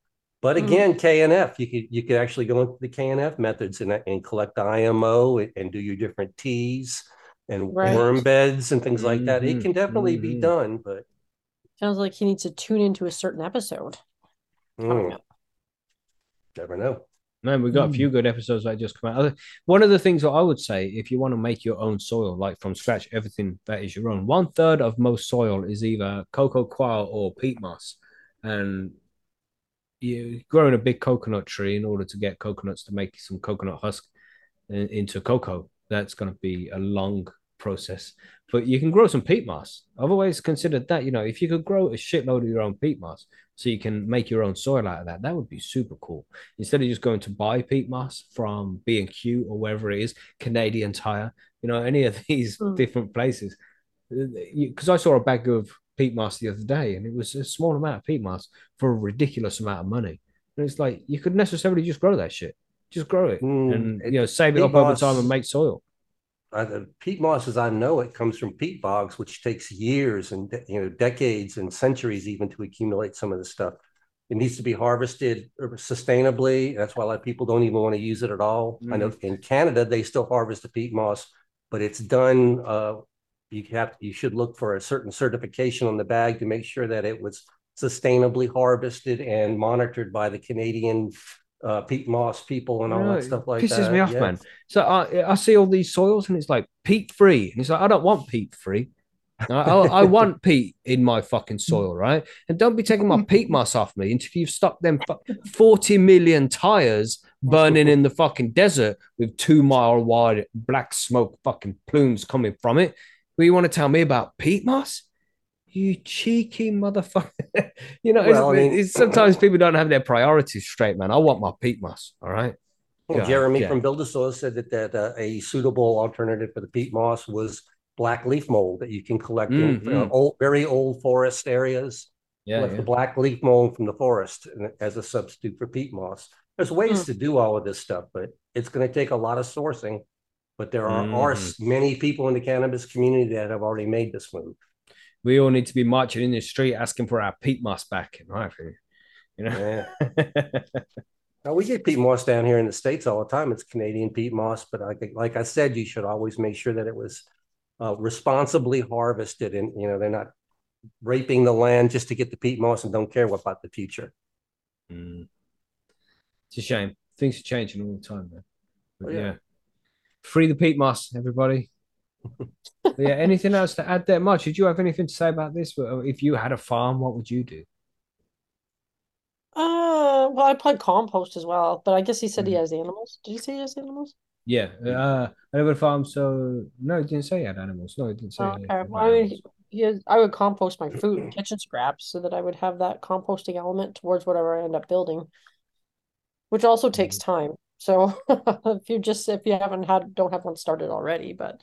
[SPEAKER 3] But again,
[SPEAKER 4] Mm.
[SPEAKER 3] again, KNF, you could you could actually go into the KNF methods and, and collect IMO and, and do your different teas and
[SPEAKER 4] Right.
[SPEAKER 3] worm beds and things like that. It
[SPEAKER 2] Mhm,
[SPEAKER 3] can definitely be
[SPEAKER 2] mhm.
[SPEAKER 3] done, but
[SPEAKER 4] Sounds like he needs to tune into a certain episode. coming
[SPEAKER 3] mm,
[SPEAKER 4] up.
[SPEAKER 3] never know.
[SPEAKER 2] Man, we've got a few hmm. good episodes that just come out. One of the things that I would say, if you want to make your own soil, like from scratch, everything that is your own, one third of most soil is either coco coir or peat moss. And you growing a big coconut tree in order to get coconuts to make some coconut husk in- into cocoa. That's going to be a long process. But you can grow some peat moss. I've always considered that, you know, if you could grow a shitload of your own peat moss so you can make your own soil out of that, that would be super cool. Instead of just going to buy peat moss from B&Q or wherever it is, Canadian Tire, you know, any of these
[SPEAKER 4] Mm.
[SPEAKER 2] different places. Because I saw a bag of peat moss the other day and it was a small amount of peat moss for a ridiculous amount of money. And it's like you could necessarily just grow that shit. Just grow it
[SPEAKER 3] Mm,
[SPEAKER 2] and you know save it
[SPEAKER 3] peat
[SPEAKER 2] up over time and make soil.
[SPEAKER 3] Uh, the peat moss, as I know it, comes from peat bogs, which takes years and you know decades and centuries even to accumulate some of the stuff. It needs to be harvested sustainably. That's why a lot of people don't even want to use it at all. I know in Canada they still harvest the peat moss, but it's done. Uh, you have you should look for a certain certification on the bag to make sure that it was sustainably harvested and monitored by the Canadian uh, peat moss people and all that stuff like
[SPEAKER 2] pisses
[SPEAKER 3] that.
[SPEAKER 2] Pisses me off,
[SPEAKER 3] Yeah.
[SPEAKER 2] man. So I I see all these soils and it's like peat free, and it's like I don't want peat free. I, I, I want peat in my fucking soil, right? And don't be taking my peat moss off me until you've stopped them 40 million tires burning in the fucking desert with two mile wide black smoke fucking plumes coming from it. But you want to tell me about peat moss? You cheeky motherfucker. you know, it's-
[SPEAKER 3] Well, I mean-
[SPEAKER 2] it's, sometimes people don't have their priorities straight, man. I want my peat moss, all right?
[SPEAKER 3] Well,
[SPEAKER 2] God,
[SPEAKER 3] Jeremy
[SPEAKER 2] yeah.
[SPEAKER 3] from BuildASoil said that that uh, a suitable alternative for the peat moss was black leaf mold that you can collect in uh,
[SPEAKER 2] Mhm.
[SPEAKER 3] old, very old forest areas.
[SPEAKER 2] Yeah, yeah.
[SPEAKER 3] the black leaf mold from the forest as a substitute for peat moss. There's ways
[SPEAKER 4] Mm.
[SPEAKER 3] to do all of this stuff, but it's going to take a lot of sourcing. But there are, are
[SPEAKER 2] Mhm.
[SPEAKER 3] many people in the cannabis community that have already made this move.
[SPEAKER 2] We all need to be marching in the street asking for our peat moss back, in my opinion. You know?
[SPEAKER 3] Yeah. Now, we get peat moss down here in the States all the time. It's Canadian peat moss, but like, like I said, you should always make sure that it was uh, responsibly harvested and, you know, they're not raping the land just to get the peat moss and don't care what about the future.
[SPEAKER 2] Mm. It's a shame. Things are changing all the time, man. But
[SPEAKER 3] Oh,
[SPEAKER 2] yeah.
[SPEAKER 3] yeah.
[SPEAKER 2] Free the peat moss, everybody. Yeah, anything else to add there, Much? Did you have anything to say about this? If you had a farm, what would you do?
[SPEAKER 4] Uh, well, I probably compost as well, but I guess he said he
[SPEAKER 2] Mhm.
[SPEAKER 4] has animals. Did he say he has animals?
[SPEAKER 2] Yeah, uh, I live a farm, so no, he didn't say he had animals. No, he didn't say.
[SPEAKER 4] Oh, okay. Well, I mean,
[SPEAKER 2] animals.
[SPEAKER 4] yeah, I would compost my food and kitchen scraps so that I would have that composting element towards whatever I end up building, which also takes time. So if you just if you haven't had don't have one started already, but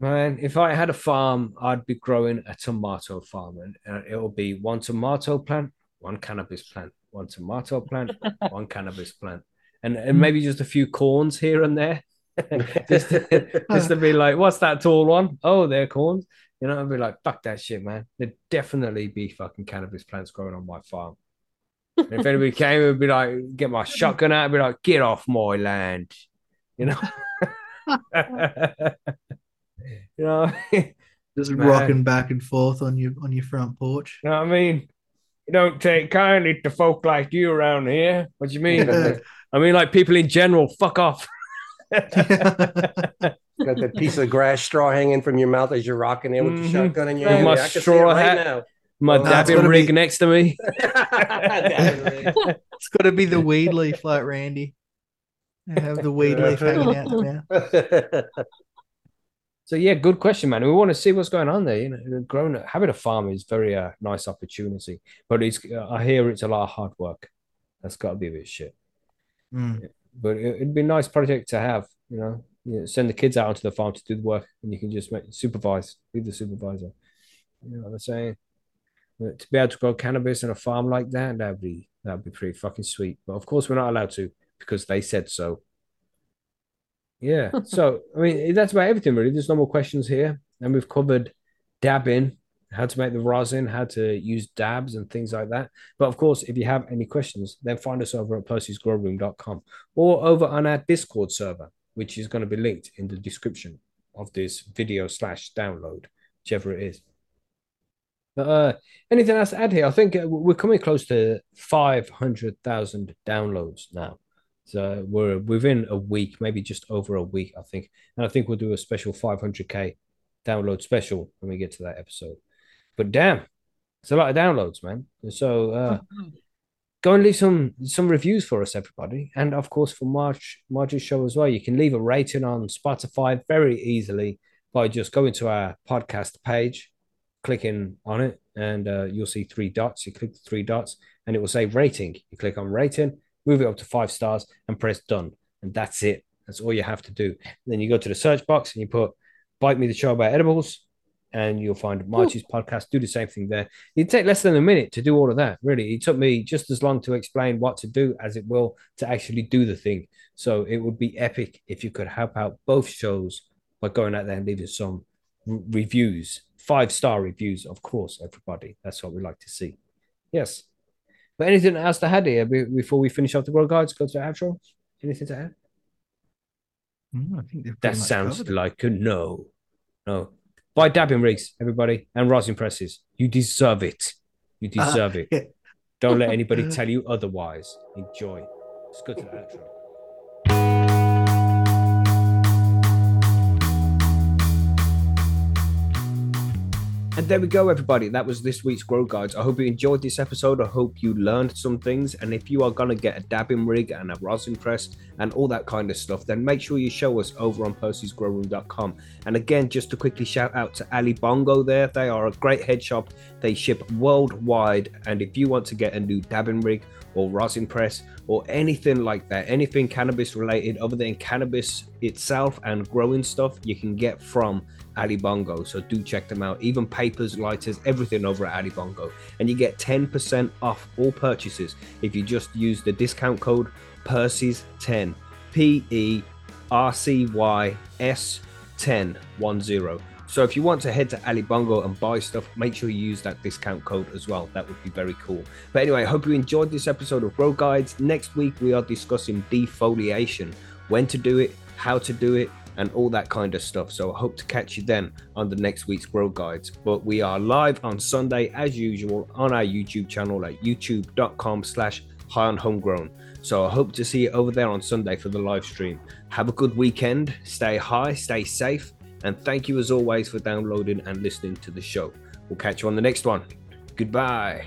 [SPEAKER 2] Man, if I had a farm, I'd be growing a tomato farm, and uh, it'll be one tomato plant, one cannabis plant, one tomato plant, one cannabis plant, and, and maybe just a few corns here and there, just, to, just to be like, what's that tall one? Oh, they're corns. You know, I'd be like, fuck that shit, man. There'd definitely be fucking cannabis plants growing on my farm. And if anybody came, it'd be like, get my shotgun out, and be like, get off my land, you know. You know,
[SPEAKER 5] Just
[SPEAKER 2] Man.
[SPEAKER 5] rocking back and forth on your on your front porch.
[SPEAKER 2] You know what I mean? You don't take kindly to folk like you around here. What do you mean? I mean, like people in general, fuck off.
[SPEAKER 3] Got that piece of grass straw hanging from your mouth as you're rocking in with the
[SPEAKER 2] Mhm.
[SPEAKER 3] shotgun in your hand.
[SPEAKER 2] my
[SPEAKER 3] I can see it
[SPEAKER 2] straw
[SPEAKER 3] right
[SPEAKER 2] hat. My
[SPEAKER 3] Oh,
[SPEAKER 5] that's
[SPEAKER 2] dabbing
[SPEAKER 5] gonna
[SPEAKER 2] rig
[SPEAKER 5] be-
[SPEAKER 2] next to me.
[SPEAKER 3] now.
[SPEAKER 5] It's got to be the weed leaf, like Randy. I have the weed leaf hanging out the mouth.
[SPEAKER 2] So yeah, good question, man. We want to see what's going on there. You know, growing having a farm is very uh, nice opportunity, but it's uh, I hear it's a lot of hard work. That's got to be a bit shit.
[SPEAKER 5] Mm.
[SPEAKER 2] But it, it'd be a nice project to have. You know, you know, send the kids out onto the farm to do the work, and you can just make, supervise, be the supervisor. You know what I'm saying? But to be able to grow cannabis on a farm like that, that'd be that'd be pretty fucking sweet. But of course, we're not allowed to because they said so. Yeah. So I mean, that's about everything really. There's no more questions here, and we've covered dabbing, how to make the rosin, how to use dabs and things like that. But of course, if you have any questions, then find us over at percysgrowroom.com or over on our Discord server, which is going to be linked in the description of this video slash download, whichever it is. But, uh, anything else to add here? I think uh, we're coming close to 500,000 downloads now. So we're within a week, maybe just over a week, I think. And I think we'll do a special 500k download special when we get to that episode. But damn, it's a lot of downloads, man. So uh, go and leave some some reviews for us, everybody, and of course for March March's show as well. You can leave a rating on Spotify very easily by just going to our podcast page, clicking on it, and uh, you'll see three dots. You click the three dots, and it will say rating. You click on rating, move it up to five stars, and press done, and that's it. That's all you have to do. then you go to the search box and you put "Bite Me the Show about edibles." And you'll find March's podcast. Do the same thing there. It'd take less than a minute to do all of that. Really, it took me just as long to explain what to do as it will to actually do the thing. So it would be epic if you could help out both shows by going out there and leaving some reviews, five star reviews, of course, everybody. That's what we like to see. Yes. But anything else to add here before we finish off the Grow Guides? Go to the outro. Anything to add?
[SPEAKER 5] Mm, I think
[SPEAKER 2] That sounds
[SPEAKER 5] covered
[SPEAKER 2] like a no. No. Buy dabbing rigs, everybody, and rosin presses. You deserve it. You
[SPEAKER 5] Uh,
[SPEAKER 2] deserve it.
[SPEAKER 5] yeah.
[SPEAKER 2] Don't let anybody tell you otherwise. Enjoy. Let's go to the outro. And there we go, everybody. That was this week's Grow Guides. I hope you enjoyed this episode. I hope you learned some things. And if you are going to get a dabbing rig and a rosin press and all that kind of stuff, then make sure you show us over on percysgrowroom.com. And again, just to quickly shout out to Ali Bongo there. They are a great head shop. They ship worldwide. And if you want to get a new dabbing rig or rosin press or anything like that, anything cannabis related other than cannabis itself and growing stuff, you can get from Ali Bongo. So do check them out. Even papers, lighters, everything over at Ali Bongo. And you get 10% off all purchases if you just use the discount code Percy's10. P E R C Y S 10 10. So if you want to head to Ali Bongo and buy stuff, make sure you use that discount code as well. That would be very cool. But anyway, I hope you enjoyed this episode of Grow Guides. Next week we are discussing defoliation, when to do it, how to do it, and all that kind of stuff. So I hope to catch you then on the next week's Grow Guides. But we are live on Sunday as usual on our YouTube channel at youtube.com slash high on homegrown. So I hope to see you over there on Sunday for the live stream. Have a good weekend. Stay high, stay safe, and thank you as always for downloading and listening to the show. We'll catch you on the next one. Goodbye.